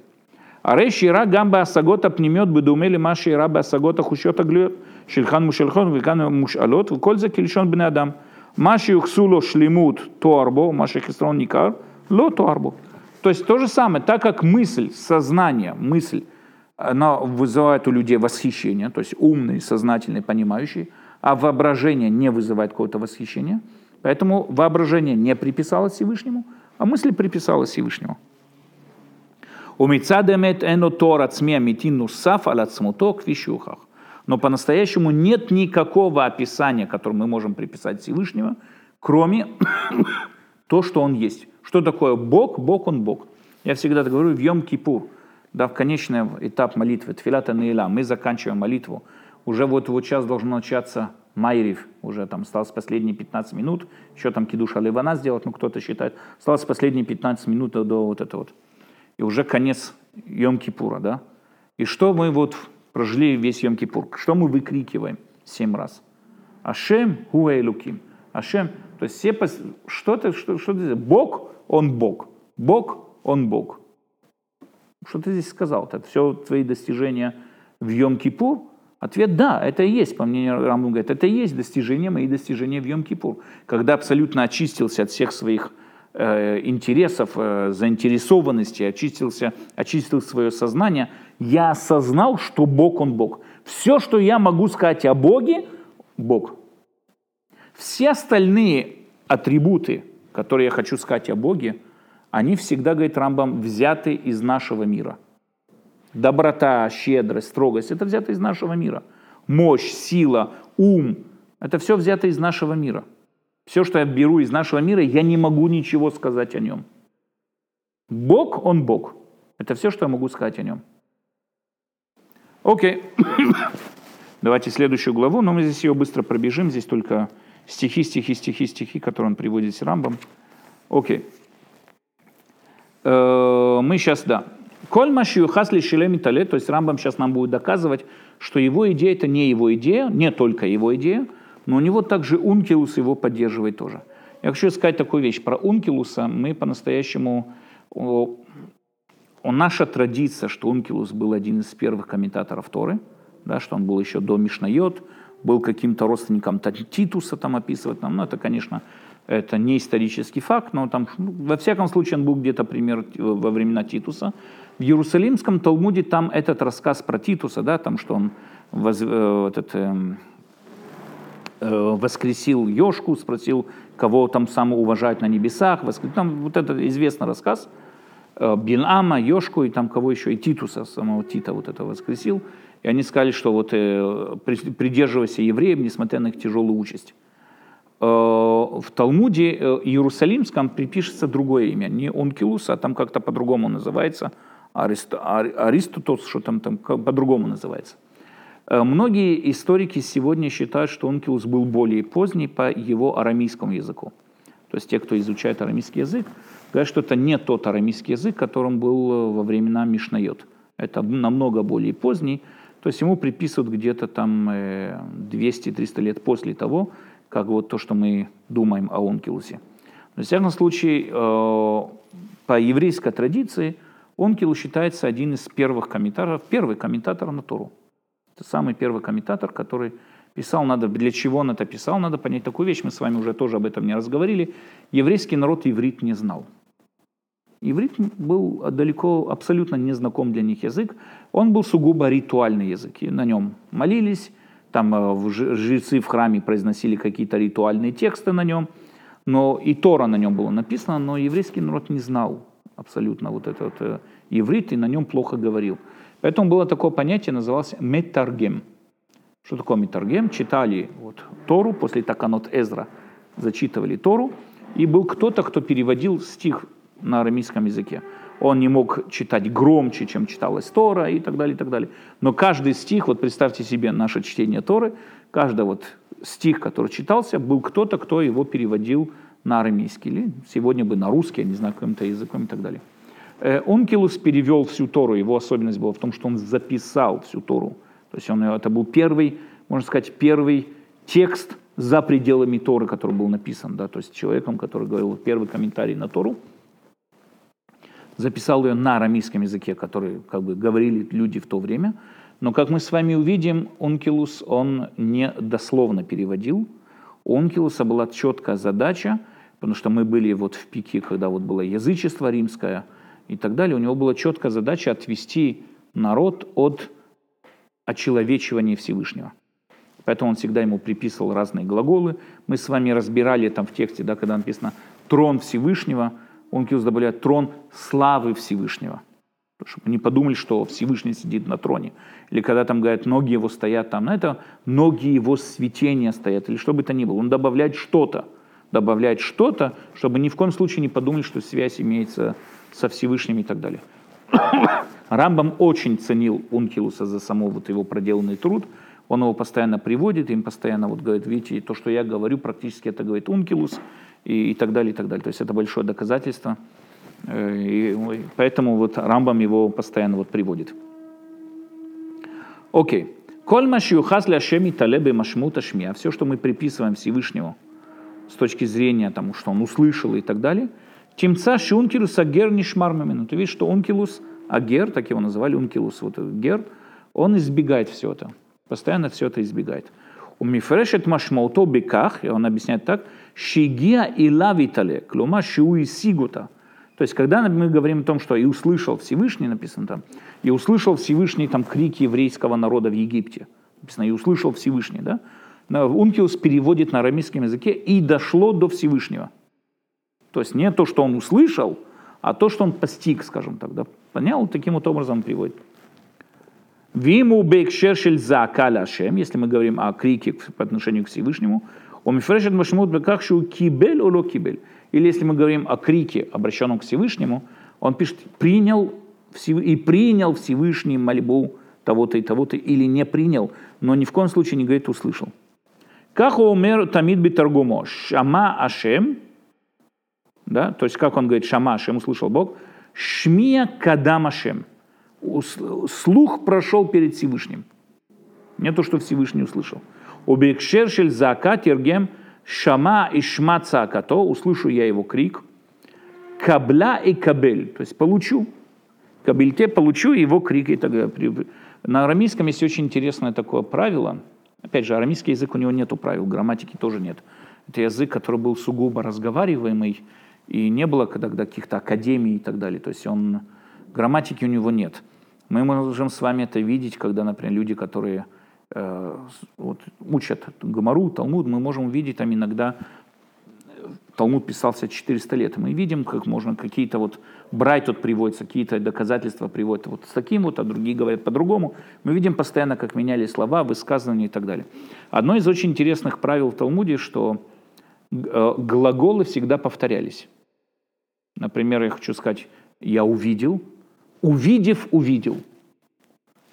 Ареш Ира Гамба Асагота пнемет бы думели Маши Ира Асагота Хущета Глюет. שולחן מושלכות וכאן מושאלות, וכל זה כלשון בני אדם. מה שיוחסו לו שלמות תואר בו, מה שחסרון ניכר, לא תואר бо. То есть то же самое, так как мысль, сознание, мысль, она вызывает у людей восхищение, то есть умный, сознательный, понимающий, а воображение не вызывает какого-то восхищения, поэтому воображение не приписалось Всевышнему, а мысль приписалась Всевышнему. ומצד אמת אין אותו עצמי אמיתי נוסף על עצמותו כפי שהוכח. Но по-настоящему нет никакого описания, которое мы можем приписать Всевышнего, кроме то, что он есть. Что такое Бог? Бог он Бог. Я всегда говорю в Йом-Кипур, да, в конечный этап молитвы, Тфилата Наила, мы заканчиваем молитву. Уже вот, вот сейчас должно начаться Майрив, уже там осталось последние 15 минут, еще там Кидуша Ливана сделать, ну кто-то считает, осталось последние 15 минут до вот этого вот и уже конец Йом-Кипура, да? И что мы вот прожили весь Йом-Кипур? Что мы выкрикиваем семь раз? Ашем Хуэйлуким. Ашем, то есть все, что ты, что, что ты, Бог, он Бог. Бог, он Бог. Что ты здесь сказал? Это все твои достижения в Йом-Кипур? Ответ – да, это и есть, по мнению Рамбам говорит, это и есть достижения, мои достижения в Йом-Кипур. Когда абсолютно очистился от всех своих интересов, э, заинтересованности, очистился, очистил свое сознание, я осознал, что Бог Он Бог. Все, что я могу сказать о Боге, Бог. Все остальные атрибуты, которые я хочу сказать о Боге, они всегда, говорит Рамбам, взяты из нашего мира. Доброта, щедрость, строгость – это взято из нашего мира. Мощь, сила, ум – это все взято из нашего мира – все, что я беру из нашего мира, я не могу ничего сказать о нем. Бог, он Бог. Это все, что я могу сказать о нем. Окей. Давайте следующую главу, но мы здесь ее быстро пробежим. Здесь только стихи, стихи, стихи, стихи, которые он приводит с Рамбом. Окей. Э, мы сейчас, да. Коль машию хасли шилеми тале, то есть Рамбам сейчас нам будет доказывать, что его идея это не его идея, не только его идея, но у него также Ункилус его поддерживает тоже. Я хочу сказать такую вещь. Про Ункилуса мы по-настоящему... Наша традиция, что Ункилус был один из первых комментаторов Торы, да, что он был еще до Мишнайот, был каким-то родственником Титуса там описывать нам. Ну, это, конечно, это не исторический факт, но там, ну, во всяком случае, он был где-то пример во времена Титуса. В Иерусалимском Талмуде там этот рассказ про Титуса, да, там, что он воз, э, этот, э, э, воскресил Ёшку, спросил, кого там самоуважать на небесах. Воскресил. Там вот этот известный рассказ. Э, Бинама, Ёшку и там кого еще, и Титуса, самого Тита вот это воскресил. И они сказали, что вот э, придерживайся евреев, несмотря на их тяжелую участь. Э, в Талмуде э, Иерусалимском припишется другое имя, не Онкилус, а там как-то по-другому называется, Арист, Аристотос, что там, там по-другому называется. Э, многие историки сегодня считают, что Онкилус был более поздний по его арамейскому языку. То есть те, кто изучает арамейский язык, говорят, что это не тот арамейский язык, которым был во времена Мишнайот. Это намного более поздний, то есть ему приписывают где-то там 200-300 лет после того, как вот то, что мы думаем о Онкилусе. Но, в всяком случае, э, по еврейской традиции Онкилус считается один из первых комментаторов, первый комментатор на Тору. Это самый первый комментатор, который писал, надо, для чего он это писал, надо понять такую вещь, мы с вами уже тоже об этом не разговорили. Еврейский народ иврит не знал. Иврит был далеко, абсолютно незнаком для них язык. Он был сугубо ритуальный язык. И на нем молились, там э, жрецы в храме произносили какие-то ритуальные тексты на нем, но и Тора на нем было написано, но еврейский народ не знал абсолютно вот этот э, иврит и на нем плохо говорил. Поэтому было такое понятие, называлось метаргем. Что такое метаргем? Читали вот Тору, после Таканот Эзра зачитывали Тору, и был кто-то, кто переводил стих на арамейском языке он не мог читать громче, чем читалась Тора и так далее, и так далее. Но каждый стих, вот представьте себе наше чтение Торы, каждый вот стих, который читался, был кто-то, кто его переводил на арамейский, или сегодня бы на русский, я не знаю, каким-то языком и так далее. Э, Онкилус перевел всю Тору, его особенность была в том, что он записал всю Тору. То есть он, это был первый, можно сказать, первый текст за пределами Торы, который был написан, да, то есть человеком, который говорил первый комментарий на Тору – записал ее на арамейском языке, который как бы говорили люди в то время. Но, как мы с вами увидим, Онкилус, он не дословно переводил. У Онкилуса была четкая задача, потому что мы были вот в пике, когда вот было язычество римское и так далее. У него была четкая задача отвести народ от очеловечивания Всевышнего. Поэтому он всегда ему приписывал разные глаголы. Мы с вами разбирали там в тексте, да, когда написано «трон Всевышнего», Онкилус добавляет трон славы Всевышнего. Чтобы не подумали, что Всевышний сидит на троне. Или когда там говорят, ноги его стоят там, на это ноги его светения стоят, или что бы то ни было. Он добавляет что-то, добавляет что-то, чтобы ни в коем случае не подумали, что связь имеется со Всевышним и так далее. Рамбам очень ценил Ункилуса за само вот его проделанный труд. Он его постоянно приводит, им постоянно вот говорит, видите, то, что я говорю, практически это говорит Ункилус и, и так далее, и так далее. То есть это большое доказательство. Э, и, поэтому вот Рамбам его постоянно вот приводит. Окей. Коль машиюхас ля талебе машмута шмия. Все, что мы приписываем Всевышнему с точки зрения тому, что он услышал и так далее. Тимца шункилус агер нишмар мамину. Ты видишь, что ункилус агер, так его называли, ункилус, вот гер, он избегает все это. Постоянно все это избегает. У мифрешет машмауто беках, и он объясняет так, шигия и лавитале, клума шиу сигута. То есть, когда мы говорим о том, что и услышал Всевышний, написано там, и услышал Всевышний там крики еврейского народа в Египте, написано, и услышал Всевышний, да, Ункиус переводит на арамейском языке и дошло до Всевышнего. То есть не то, что он услышал, а то, что он постиг, скажем так. Да? Понял? Таким вот образом приводит. Виму бейкшершель за каляшем, если мы говорим о крике по отношению к Всевышнему, у мифрешет машмут беках шу кибель уло кибель. Или если мы говорим о крике, обращенном к Всевышнему, он пишет, принял и принял Всевышний мольбу того-то и того-то, или не принял, но ни в коем случае не говорит «услышал». Как умер Тамид Битаргумо, Шама Ашем, да, то есть как он говорит, Шама Ашем, услышал Бог, Шмия Кадам Ашем, слух прошел перед Всевышним. Не то, что Всевышний услышал. Обекшершель зака тергем шама и шма цакато, услышу я его крик, кабля и кабель, то есть получу. Кабельте получу его крик и так. На арамейском есть очень интересное такое правило. Опять же, арамейский язык у него нету правил, грамматики тоже нет. Это язык, который был сугубо разговариваемый, и не было когда каких-то академий и так далее. То есть он, грамматики у него нет. Мы можем с вами это видеть, когда, например, люди, которые э, вот, учат Гамару, Талмуд, мы можем увидеть там иногда Талмуд писался 400 лет. Мы видим, как можно какие-то вот, брать тут приводится, какие-то доказательства приводят вот с таким вот, а другие говорят по-другому. Мы видим постоянно, как менялись слова, высказывания и так далее. Одно из очень интересных правил в Талмуде, что э, глаголы всегда повторялись. Например, я хочу сказать, я увидел, увидев, увидел.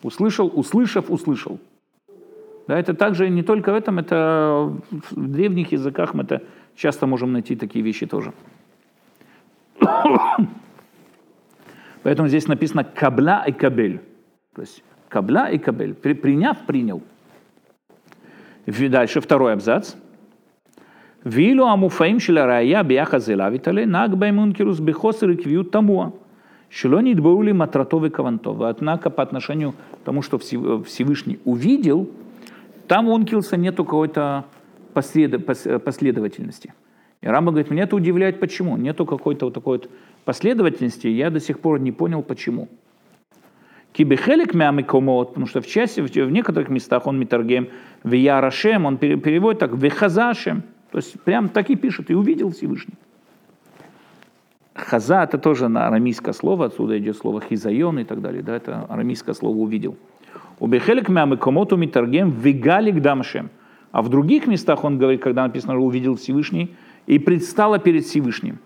Услышал, услышав, услышал. Да, это также не только в этом, это в древних языках мы это часто можем найти такие вещи тоже. Поэтому здесь написано кабля и кабель. То есть кабля и кабель. Приняв, принял. Дальше второй абзац. Вилу амуфаим шеля рая биаха зелавитале наг баймункирус бехосер и квиют тамуа. Шело не дбаули матратовы кавантовы. Однако по отношению к тому, что Всевышний увидел, там у онкилса нету какой-то последовательности. И Рамба говорит, меня это удивляет, почему. Нету какой-то вот такой вот последовательности, я до сих пор не понял, почему. Кибехелек мямикомот, потому что в части, в некоторых местах он митаргем, в Ярашем, он переводит так, в Хазашем, то есть прям так и пишет, и увидел Всевышний. Хаза это тоже на арамейское слово, отсюда идет слово хизайон и так далее, да, это арамейское слово увидел. У Бехелек мямикомоту митаргем, вигалик дамшем. А в других местах он говорит, когда написано, увидел Всевышний, и предстала перед Всевышним.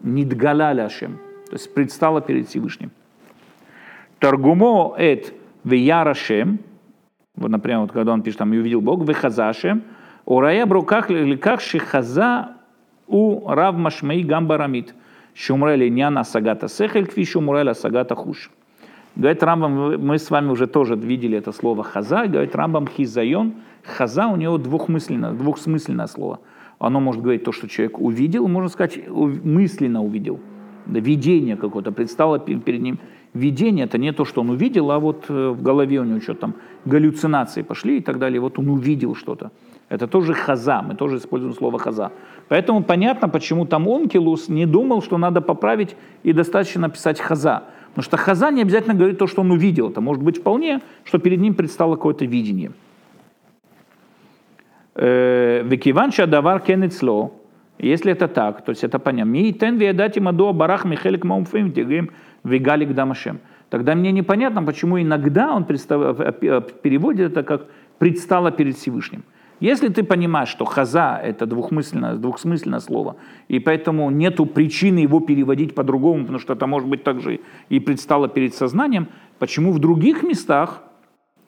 Нидгаляляшем, то есть предстала перед Всевышним. Торгумо эт веярашем, вот, например, вот когда он пишет, там, и увидел Бог, вехазашем, урая бруках ликах шихаза у рав машмей гамбарамит, шумрели няна сагата сехель, кви шумрели сагата хуш. Говорит Рамбам, мы с вами уже тоже видели это слово хаза, говорит Рамбам хизайон, хаза у него двухмысленное, двухсмысленное слово. Оно может говорить то, что человек увидел, можно сказать, мысленно увидел. Видение какое-то предстало перед ним. Видение это не то, что он увидел, а вот э, в голове у него что-то там галлюцинации пошли и так далее. Вот он увидел что-то. Это тоже хаза, мы тоже используем слово хаза. Поэтому понятно, почему там Онкилус не думал, что надо поправить и достаточно написать хаза. Потому что хаза не обязательно говорит то, что он увидел. Это может быть вполне, что перед ним предстало какое-то видение. Векиван шадавар кенецло, если это так, то есть это понятно. Ми тен веядати мадо барах михелик маумфим тигрим вегалик дамашем. Тогда мне непонятно, почему иногда он представ... переводит это как «предстало перед Всевышним». Если ты понимаешь, что хаза – это двухмысленное, двухсмысленное слово, и поэтому нету причины его переводить по-другому, потому что это может быть также и предстало перед сознанием, почему в других местах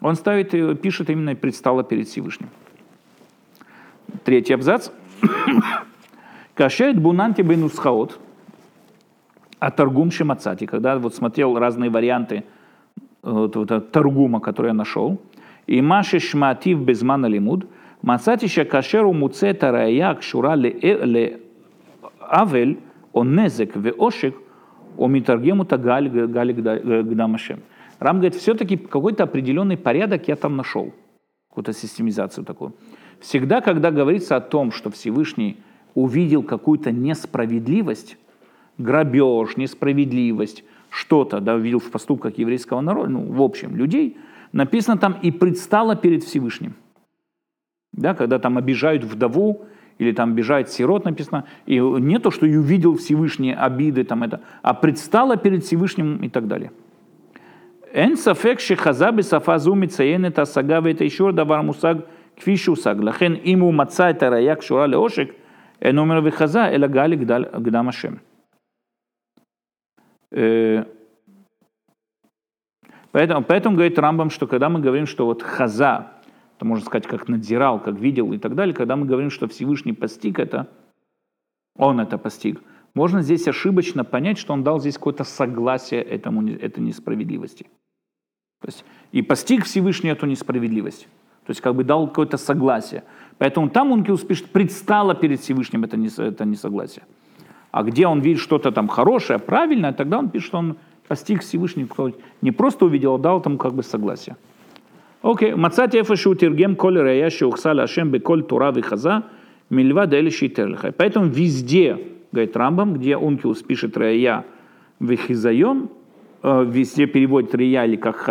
он ставит, пишет именно «предстало перед Всевышним». Третий абзац. Кашет бунанти бенусхаот, а торгум шимацати, когда вот смотрел разные варианты вот, вот, торгума, который я нашел, и маши шматив безмана лимуд – מצאתי שכאשר הוא מוצא את הראייה הקשורה לעוול או נזק ועושק, он מתרגם אותה галь, галь гдам Ашем. Рам говорит, все-таки какой-то определенный порядок я там нашел, какую-то системизацию такую. Всегда, когда говорится о том, что Всевышний увидел какую-то несправедливость, грабеж, несправедливость, что-то, да, увидел в поступках еврейского народа, ну, в общем, людей, написано там «и предстало перед Всевышним» да, когда там обижают вдову, или там обижает сирот написано, и не то, что и увидел Всевышний обиды, там это, а предстала перед Всевышним и так далее. Эн сафек шихазаби сафазу мицаен это сагаве это еще давар мусаг квишу саг. Лахен иму маца это раяк шура леошек, эн умер вихаза эла гали гдам ашем. Э, поэтому, поэтому говорит Рамбам, что когда мы говорим, что вот хаза, это можно сказать, как надзирал, как видел и так далее, когда мы говорим, что Всевышний постиг это, он это постиг, можно здесь ошибочно понять, что он дал здесь какое-то согласие этому, этой несправедливости. То есть, и постиг Всевышний эту несправедливость. То есть как бы дал какое-то согласие. Поэтому там Ункилус пишет, предстало перед Всевышним это, не, это несогласие. А где он видит что-то там хорошее, правильное, тогда он пишет, что он постиг Всевышний, не просто увидел, а дал там как бы согласие. Окей, מצאתי איפה שהוא תרגם כל ראייה שהוכסה להשם בכל תורה וחזה, מלבד אלה שיתר לך. Поэтому везде, говорит Рамбам, где Ункиус пишет раия вехизайон, везде переводит рия или как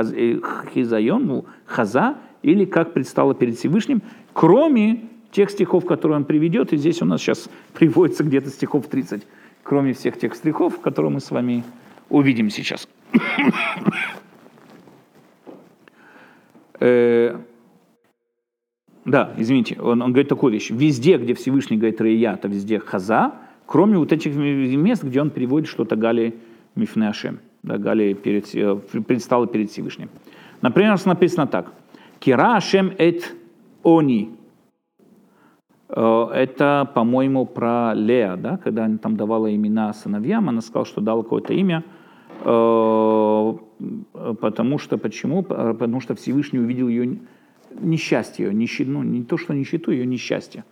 хизайон, ну, хаза, или как предстало перед Всевышним, кроме тех стихов, которые он приведет, и здесь у нас сейчас приводится где-то стихов 30, кроме всех тех стихов, которые мы с вами увидим сейчас. Э, да, извините, он, он говорит такую вещь. Везде, где Всевышний говорит Рия, это везде Хаза, кроме вот этих мест, где он переводит что-то Гали Мифнеашем, да, Гали перед, э, предстало перед Всевышним. Например, написано так. Кира Ашем эт они. Э, это, по-моему, про Леа, да, когда она там давала имена сыновьям, она сказала, что дала какое-то имя, потому что, почему? Потому что Всевышний увидел ее несчастье, ее нищи, ну, не то, что нищету, ее несчастье.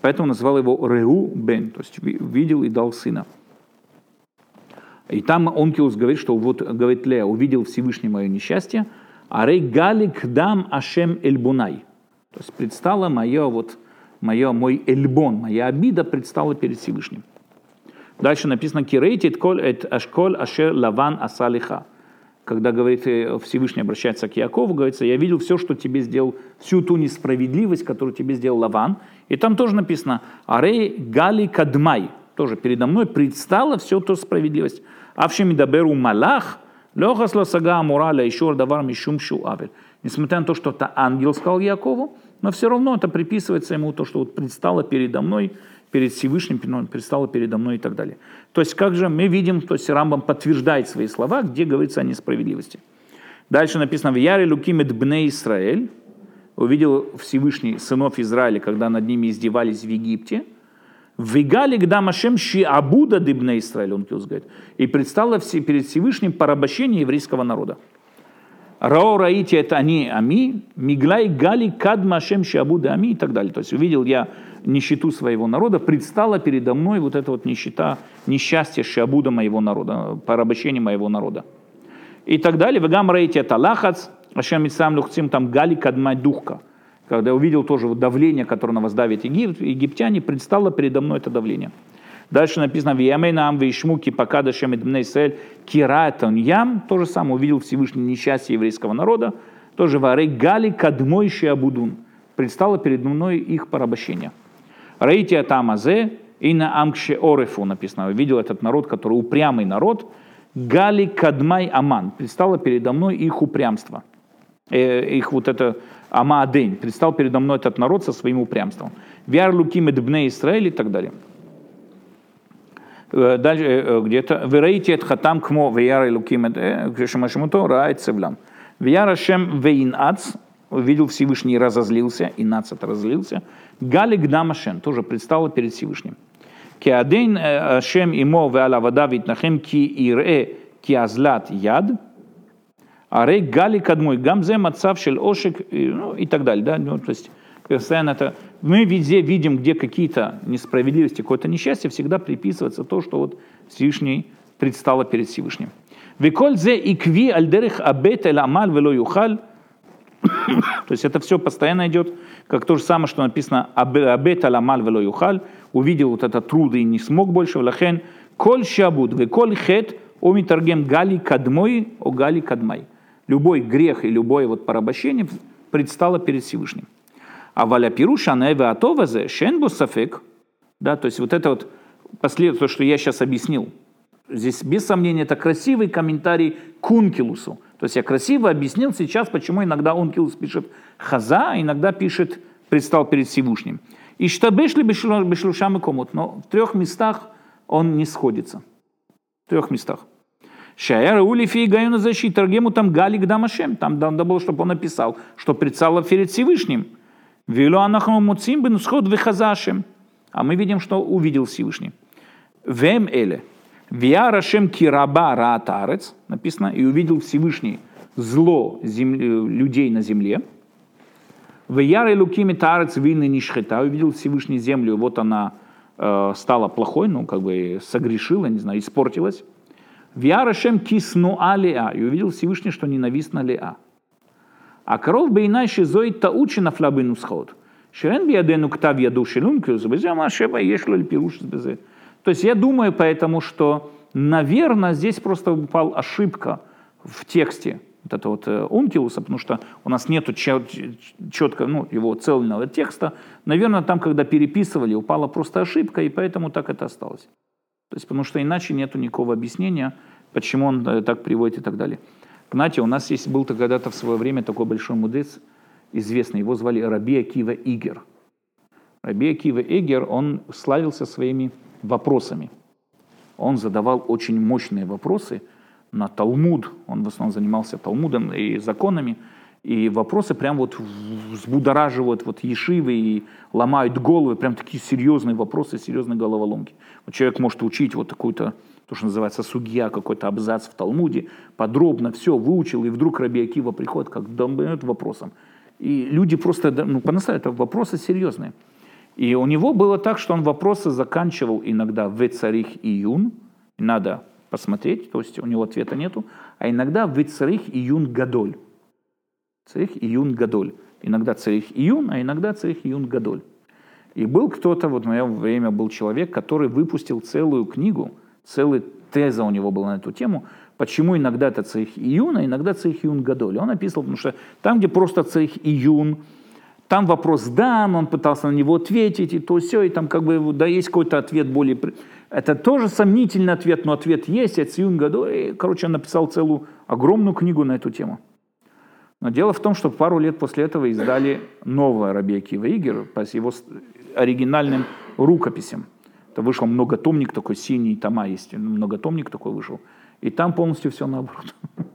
Поэтому назвал его Реу Бен, то есть видел и дал сына. И там Онкиус говорит, что вот, говорит Леа, увидел Всевышний мое несчастье, а рей галик дам ашем эльбунай. То есть предстало мое вот мое, мой эльбон, моя обида предстала перед Всевышним. Дальше написано «Кирейтит коль эт ашколь ашер лаван асалиха». Когда говорит, э, Всевышний обращается к Якову, говорится, я видел все, что тебе сделал, всю ту несправедливость, которую тебе сделал Лаван. И там тоже написано «Арей гали кадмай». Тоже передо мной предстала все то справедливость. Авшим даберу малах, лехас сага амураля, еще давар мишум шу авель. Несмотря на то, что это ангел сказал Якову, но все равно это приписывается ему то, что вот предстало передо мной, перед Всевышним, предстало передо мной и так далее. То есть как же мы видим, то есть Рамбам подтверждает свои слова, где говорится о несправедливости. Дальше написано в Яре Лукимет Бне Исраэль, увидел Всевышний сынов Израиля, когда над ними издевались в Египте, в Игале Гдамашем Ши Абуда Дибне Израиль, он говорит, и предстало перед Всевышним порабощение еврейского народа. Рао раити это они, ами, миглай гали кадма шем шабуда ами и так далее. То есть увидел я нищету своего народа, предстала передо мной вот эта вот нищета, несчастье шабуда моего народа, порабощение моего народа. И так далее. Вегам раити это лахац, ашем сам лухцим там гали духка. Когда увидел тоже давление, которое на вас давит Египет, египтяне, предстало передо мной это давление. Дальше написано, «Виямейнам вишмуки покада шемидмней сель киратон ям». То же самое увидел Всевышний несчастье еврейского народа. Тоже «Варей гали кадмой абудун». Предстало перед мной их порабощение. Раития тамазе и на амкше орефу написано. Видел этот народ, который упрямый народ. Гали кадмай аман. Предстало передо мной их упрямство. Э, их вот это амаадень. Предстал передо мной этот народ со своим упрямством. Вяр луким эдбне Исраиль и так далее. Э, дальше э, э, где-то. Вераите от хатам кмо вяр луким эдшемашмуто раит цевлям. Вяр ашем вейн ац. Видел Всевышний разозлился, и нацат разозлился. Гали Гдамашен тоже предстала перед Всевышним. Кеадейн Ашем имо веала вода витнахем ки ире ки азлат яд. Аре гали кадмой гамзе мацав шель ошек ну, и так далее. Да? Ну, то есть постоянно это... Мы везде видим, где какие-то несправедливости, какое-то несчастье, всегда приписывается то, что вот Всевышний предстало перед Всевышним. Виколь зе икви альдерих абет эль амаль вело юхаль. То есть это все постоянно идет, как то же самое, что написано абет эль амаль вело юхаль. Увидел вот это труд и не смог больше. Влахен коль шабуд виколь хет омитаргем гали кадмой о гали кадмай. Любой грех и любое вот порабощение предстало перед Всевышним. А валя пируша наэве атовазе шенбу сафек, да, то есть вот это вот последнее, то, что я сейчас объяснил, здесь без сомнения это красивый комментарий к Ункилусу. То есть я красиво объяснил сейчас, почему иногда Ункилус пишет хаза, а иногда пишет предстал перед Всевышним. И штабешли бешлушам и комут, но в трех местах он не сходится. В трех местах. Шаяра Улифи и Гаюна защита Таргему там Галик Дамашем. Там надо было, чтобы он написал, что предстало перед Всевышним. Вилу Анахну Муцим бен сход Вихазашем. А мы видим, что увидел Всевышний. Вем Эле. Виарашем Кираба Раатарец. Написано, и увидел Всевышний зло земли, людей на земле. В Яре Лукими Тарец вины Нишхета. Увидел Всевышний землю, вот она э, стала плохой, ну, как бы согрешила, не знаю, испортилась. В Ярашем кисну алиа. И увидел Всевышний, что ненавистна Леа. А коров бы иначе зои таучи на флабину сход. Шерен биадену ктав яду шелункю, забезема шеба ешло ли пируш безе. То есть я думаю поэтому, что, наверное, здесь просто упала ошибка в тексте вот это вот ункилуса, потому что у нас нет четко ну, его цельного текста. Наверное, там, когда переписывали, упала просто ошибка, и поэтому так это осталось. То есть, потому что иначе нет никакого объяснения, почему он э, так приводит и так далее. Знаете, у нас есть был когда-то в свое время такой большой мудрец, известный, его звали Раби Акива Игер. Раби Акива Игер, он славился своими вопросами. Он задавал очень мощные вопросы на Талмуд, он в основном занимался Талмудом и законами, и вопросы прям вот взбудораживают вот ешивы и ломают головы, прям такие серьезные вопросы, серьезные головоломки. Вот человек может учить вот такую-то, то, что называется сугья, какой-то абзац в Талмуде, подробно все выучил, и вдруг Раби Акива приходит как домбает вопросом. И люди просто, ну, по-настоящему, это вопросы серьезные. И у него было так, что он вопросы заканчивал иногда в царих июн, надо посмотреть, то есть у него ответа нету, а иногда в царих июн гадоль. Царих Июн Гадоль. Иногда царих Июн, а иногда царих Июн Гадоль. И был кто-то, вот в мое время был человек, который выпустил целую книгу, целая теза у него была на эту тему, почему иногда это царих Июн, а иногда царих Июн Гадоль. Он описывал, потому что там, где просто царих Июн, там вопрос дан, он пытался на него ответить, и то все, и там как бы, да, есть какой-то ответ более... Это тоже сомнительный ответ, но ответ есть, это Июн Гадоль. И, короче, он написал целую огромную книгу на эту тему. Но дело в том, что пару лет после этого издали новое Раби Акива Игер по его оригинальным рукописям. Это вышел многотомник такой, синий тома есть, многотомник такой вышел. И там полностью все наоборот.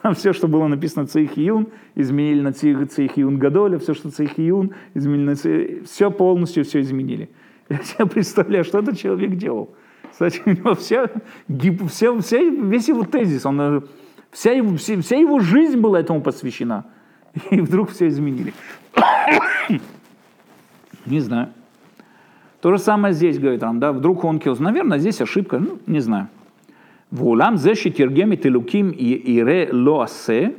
Там все, что было написано Цейх Июн, изменили на Цейх Июн Гадоля, все, что Цейх Июн, изменили на Цейх... Все полностью все изменили. Я себе представляю, что этот человек делал. Кстати, у него вся, вся, вся, весь его тезис, он Вся его, вся, вся его жизнь была этому посвящена. И вдруг все изменили. не знаю. То же самое здесь, говорит он, да, вдруг он килс. Наверное, здесь ошибка, ну, не знаю. Вулам зеши тергеми телуким и ире лоасе,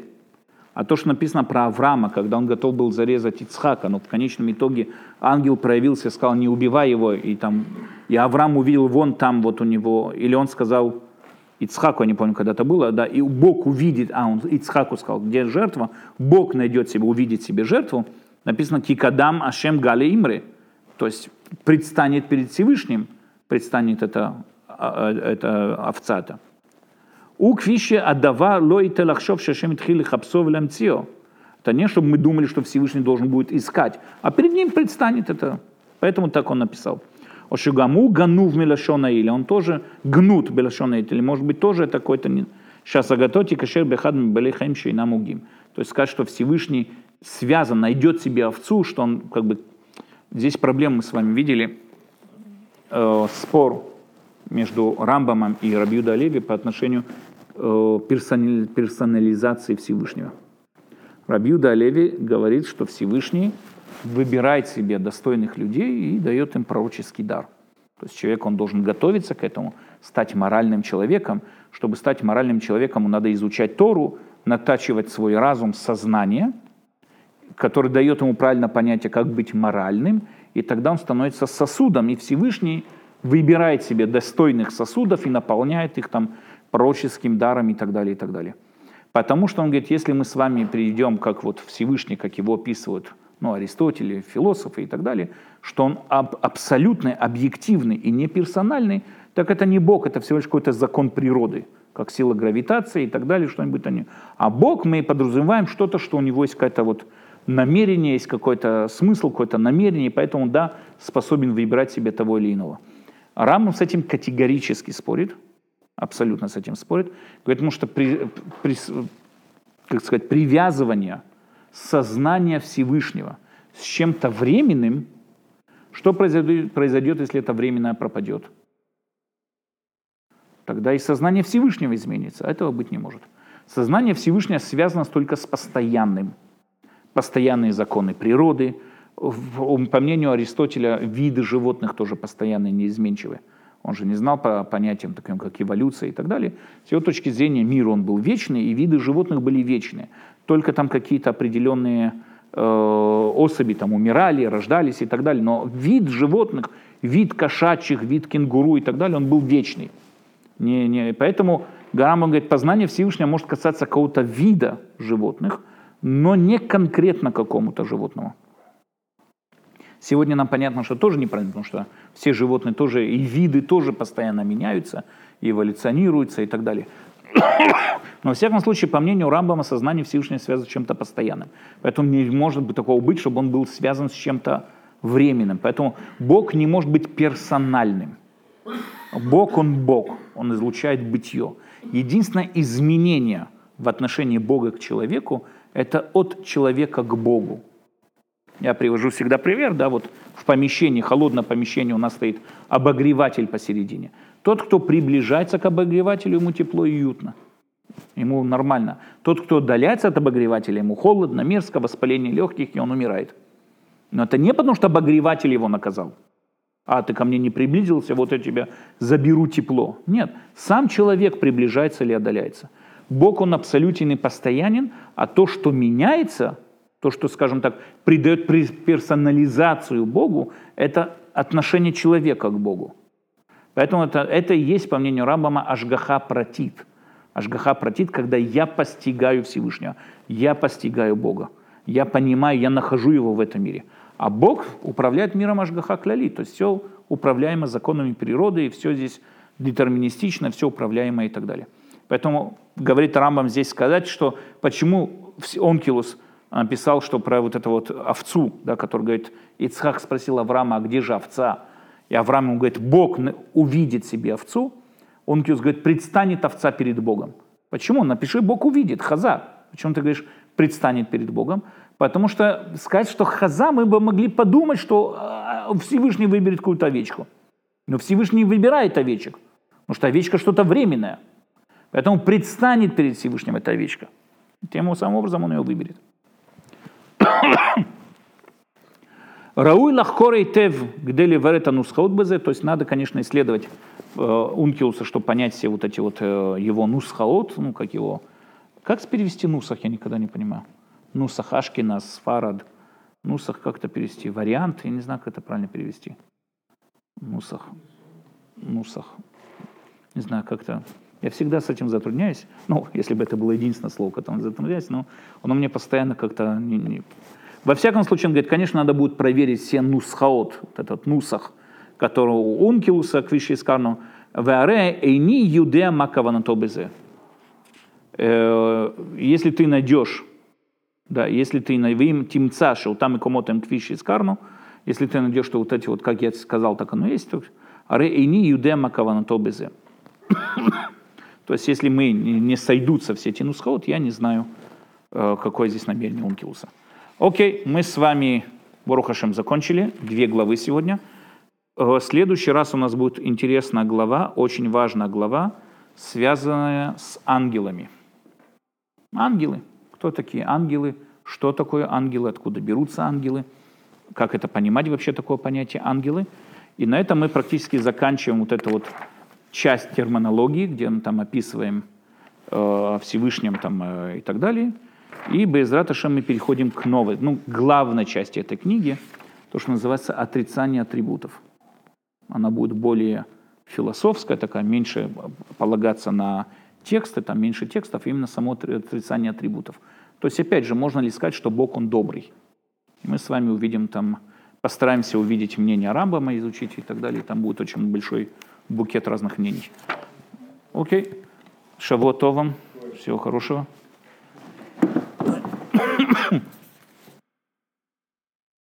а то, что написано про Авраама, когда он готов был зарезать Ицхака, но в конечном итоге ангел проявился и сказал, не убивай его, и там, и Авраам увидел вон там вот у него, или он сказал, Ицхаку, я не помню, когда это было, да, и Бог увидит, а он Ицхаку сказал, где жертва, Бог найдет себе, увидит себе жертву, написано «Кикадам Ашем Гале Имре», то есть предстанет перед Всевышним, предстанет это, это овца-то. У квище адава лой телахшов шашем тхили хапсов лямцио. Это не, чтобы мы думали, что Всевышний должен будет искать, а перед ним предстанет это. Поэтому так он написал. Ошигаму ганув милашона или он тоже гнут белашона или может быть тоже это какой-то сейчас агатоти кашер бехад белехаим шейнам угим. То есть сказать, что Всевышний связан, найдет себе овцу, что он как бы... Здесь проблемы мы с вами видели, э, спор между Рамбамом и Рабиуда Леви по отношению э, персонализации Всевышнего. Рабиуда Леви говорит, что Всевышний выбирает себе достойных людей и дает им пророческий дар. То есть человек, он должен готовиться к этому, стать моральным человеком. Чтобы стать моральным человеком, надо изучать Тору, натачивать свой разум, сознание, который дает ему правильно понятие, как быть моральным, и тогда он становится сосудом, и Всевышний выбирает себе достойных сосудов и наполняет их там пророческим даром и так далее, и так далее. Потому что он говорит, если мы с вами придем, как вот Всевышний, как его описывают ну, Аристотель, философы и так далее, что он аб- абсолютный, объективный и не персональный, так это не Бог, это всего лишь какой-то закон природы, как сила гравитации и так далее, что-нибудь они. А Бог мы подразумеваем что-то, что у него есть какое-то вот намерение, есть какой-то смысл, какое-то намерение, поэтому, да, способен выбирать себе того или иного. Рамов с этим категорически спорит. абсолютно с этим спорит. Говорит, потому что при, при, как сказать, привязывание сознания Всевышнего с чем-то временным, что произойдет, произойдет, если это временное пропадет? Тогда и сознание Всевышнего изменится, а этого быть не может. Сознание Всевышнего связано только с постоянным. Постоянные законы природы, по мнению Аристотеля, виды животных тоже постоянно неизменчивы. Он же не знал по понятиям, таким как эволюция и так далее. С его точки зрения мир он был вечный, и виды животных были вечные. Только там какие-то определенные э, особи там умирали, рождались и так далее. Но вид животных, вид кошачьих, вид кенгуру и так далее, он был вечный. Не, не, поэтому Гарамбан говорит, познание Всевышнего может касаться какого-то вида животных, но не конкретно какому-то животному. Сегодня нам понятно, что тоже неправильно, потому что все животные тоже, и виды тоже постоянно меняются, эволюционируются и так далее. Но, во всяком случае, по мнению Рамбама, сознание Всевышнего связано с чем-то постоянным. Поэтому не может быть такого быть, чтобы он был связан с чем-то временным. Поэтому Бог не может быть персональным. Бог, Он Бог, Он излучает бытие. Единственное изменение в отношении Бога к человеку – это от человека к Богу. Я привожу всегда пример, да, вот в помещении, холодное помещение у нас стоит обогреватель посередине. Тот, кто приближается к обогревателю, ему тепло и уютно. Ему нормально. Тот, кто отдаляется от обогревателя, ему холодно, мерзко, воспаление легких, и он умирает. Но это не потому, что обогреватель его наказал. А ты ко мне не приблизился, вот я тебя заберу тепло. Нет, сам человек приближается или отдаляется. Бог, он абсолютен и постоянен, а то, что меняется, то, что, скажем так, придает персонализацию Богу, это отношение человека к Богу. Поэтому это, это и есть, по мнению Рамбама, ашгаха протит. Ашгаха протит, когда я постигаю Всевышнего, я постигаю Бога, я понимаю, я нахожу Его в этом мире. А Бог управляет миром Ашгаха Кляли, то есть все управляемо законами природы, и все здесь детерминистично, все управляемо и так далее. Поэтому говорит Рамбам здесь сказать, что почему Онкилус написал, что про вот эту вот овцу, да, который говорит, Ицхак спросил Авраама, а где же овца? И Авраам ему говорит, Бог увидит себе овцу. Онкилус говорит, предстанет овца перед Богом. Почему? Напиши, Бог увидит, хаза. Почему ты говоришь, предстанет перед Богом? Потому что сказать, что хаза, мы бы могли подумать, что а, Всевышний выберет какую-то овечку. Но Всевышний выбирает овечек, потому что овечка что-то временное. Поэтому предстанет перед Всевышним эта овечка. Тем самым образом он ее выберет. Рауй лахкорей тев, где ли верета нусхаут безе, то есть надо, конечно, исследовать э, Ункиуса, чтобы понять все вот эти вот э, его нусхаот, ну, как его, как перевести нусах, я никогда не понимаю. Нусах Ашкина, Сфарад, Нусах как-то перевести, вариант, я не знаю, как это правильно перевести. Нусах, Нусах, не знаю, как-то, я всегда с этим затрудняюсь, ну, если бы это было единственное слово, которым затрудняюсь, но оно мне постоянно как-то не, не... Во всяком случае, он говорит, конечно, надо будет проверить все нусхаот, вот этот нусах, которого у Ункилуса, к Вишискарну, «Веаре эйни юдея макаванатобезе». Э, если ты найдешь, да, если ты найдешь тимца, что там и комотем квиши скарну, если ты найдешь, что вот эти вот, как я сказал, так оно есть, аре эйни юдея макаванатобезе. То есть, если мы не сойдутся все эти нусхаот, я не знаю, э, какое здесь намерение Ункилуса. Окей, мы с вами, Борухашем, закончили две главы сегодня. В следующий раз у нас будет интересная глава, очень важная глава, связанная с ангелами. Ангелы. Кто такие ангелы? Что такое ангелы? Откуда берутся ангелы? Как это понимать вообще такое понятие ангелы? И на этом мы практически заканчиваем вот эту вот часть терминологии, где мы там описываем э, Всевышнем там, э, и так далее. И без Раташа мы переходим к новой, ну, главной части этой книги, то, что называется «Отрицание атрибутов». Она будет более философская, такая, меньше полагаться на тексты, там меньше текстов, именно само отрицание атрибутов. То есть, опять же, можно ли сказать, что Бог, Он добрый? мы с вами увидим там, постараемся увидеть мнение Рамбама, изучить и так далее. Там будет очень большой букет разных мнений. Окей. Шавуатовым. Всего хорошего.